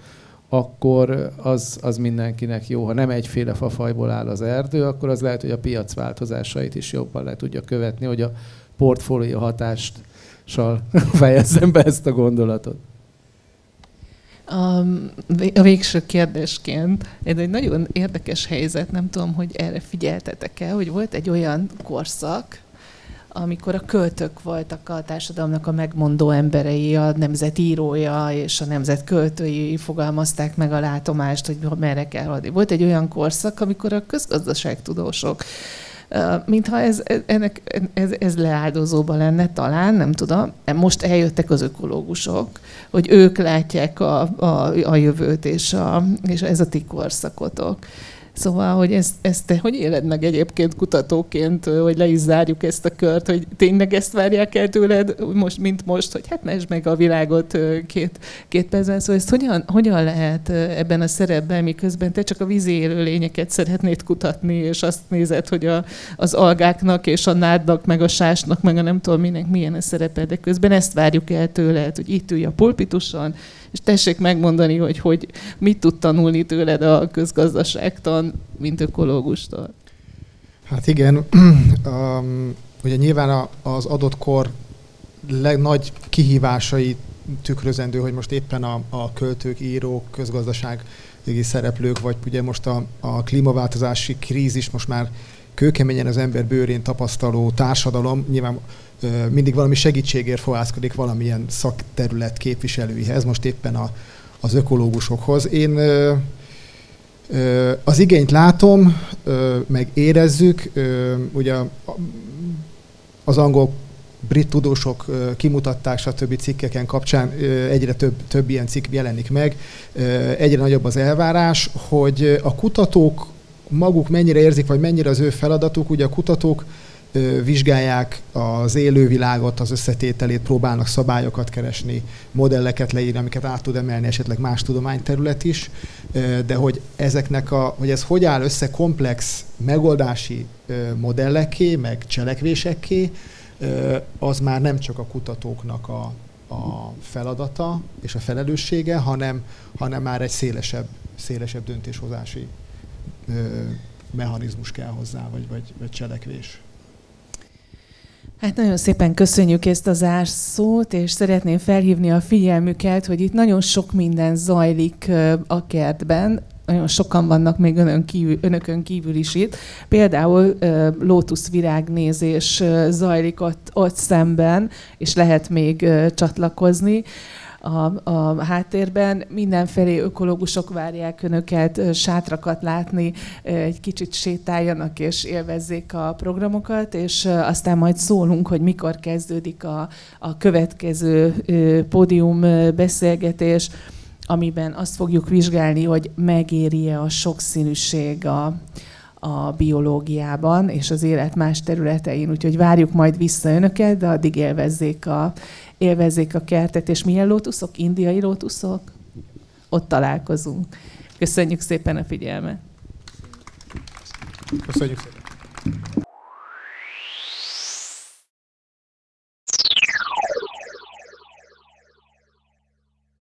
Speaker 1: akkor az, az mindenkinek jó. Ha nem egyféle fafajból áll az erdő, akkor az lehet, hogy a piac változásait is jobban le tudja követni, hogy a portfólió hatást *laughs* fejezzem be ezt a gondolatot.
Speaker 2: A, a végső kérdésként, ez egy nagyon érdekes helyzet, nem tudom, hogy erre figyeltetek-e, hogy volt egy olyan korszak, amikor a költők voltak a társadalomnak a megmondó emberei, a nemzet írója és a nemzet költői fogalmazták meg a látomást, hogy merre kell haladni. Volt egy olyan korszak, amikor a közgazdaságtudósok mintha ez, ennek, ez, ez leáldozóba lenne talán, nem tudom. Most eljöttek az ökológusok, hogy ők látják a, a, a jövőt és, a, és ez a ti korszakotok. Szóval, hogy ezt, ezt te hogy éled meg egyébként kutatóként, hogy le is zárjuk ezt a kört, hogy tényleg ezt várják el tőled, most, mint most, hogy hát mesd meg a világot két, két percben. Szóval ezt hogyan, hogyan lehet ebben a szerepben, miközben te csak a vízi élőlényeket szeretnéd kutatni, és azt nézed, hogy a, az algáknak és a nádnak, meg a sásnak, meg a nem tudom minek milyen a szerepe, de közben ezt várjuk el tőled, hogy itt ülj a pulpituson, és tessék megmondani, hogy, hogy mit tud tanulni tőled a közgazdaságtan, mint ökológustól.
Speaker 4: Hát igen, *clears throat* um, ugye nyilván az adott kor legnagy kihívásai tükrözendő, hogy most éppen a, a költők, írók, közgazdasági szereplők, vagy ugye most a, a klímaváltozási krízis most már kőkeményen az ember bőrén tapasztaló társadalom, nyilván mindig valami segítségért fohászkodik valamilyen szakterület képviselőihez, most éppen a, az ökológusokhoz. Én az igényt látom, meg érezzük, ugye az angol brit tudósok kimutatták, stb. cikkeken kapcsán egyre több, több ilyen cikk jelenik meg, egyre nagyobb az elvárás, hogy a kutatók maguk mennyire érzik, vagy mennyire az ő feladatuk, ugye a kutatók vizsgálják az élővilágot, az összetételét, próbálnak szabályokat keresni, modelleket leírni, amiket át tud emelni esetleg más tudományterület is, de hogy ezeknek a, hogy ez hogy áll össze komplex megoldási modellekké, meg cselekvésekké, az már nem csak a kutatóknak a, a feladata és a felelőssége, hanem, hanem már egy szélesebb, szélesebb döntéshozási mechanizmus kell hozzá, vagy, vagy, vagy cselekvés.
Speaker 2: Hát nagyon szépen köszönjük ezt az árszót, és szeretném felhívni a figyelmüket, hogy itt nagyon sok minden zajlik a kertben, nagyon sokan vannak még önön kívül, önökön kívül is itt. Például lótuszvirágnézés zajlik ott, ott szemben, és lehet még csatlakozni a, a háttérben. Mindenfelé ökológusok várják önöket sátrakat látni, egy kicsit sétáljanak és élvezzék a programokat, és aztán majd szólunk, hogy mikor kezdődik a, a következő pódium beszélgetés amiben azt fogjuk vizsgálni, hogy megéri-e a sokszínűség a, a biológiában és az élet más területein. Úgyhogy várjuk majd vissza önöket, de addig élvezzék a, élvezzék a kertet. És milyen lótuszok? Indiai lótuszok? Ott találkozunk. Köszönjük szépen a figyelmet!
Speaker 4: Köszönjük szépen!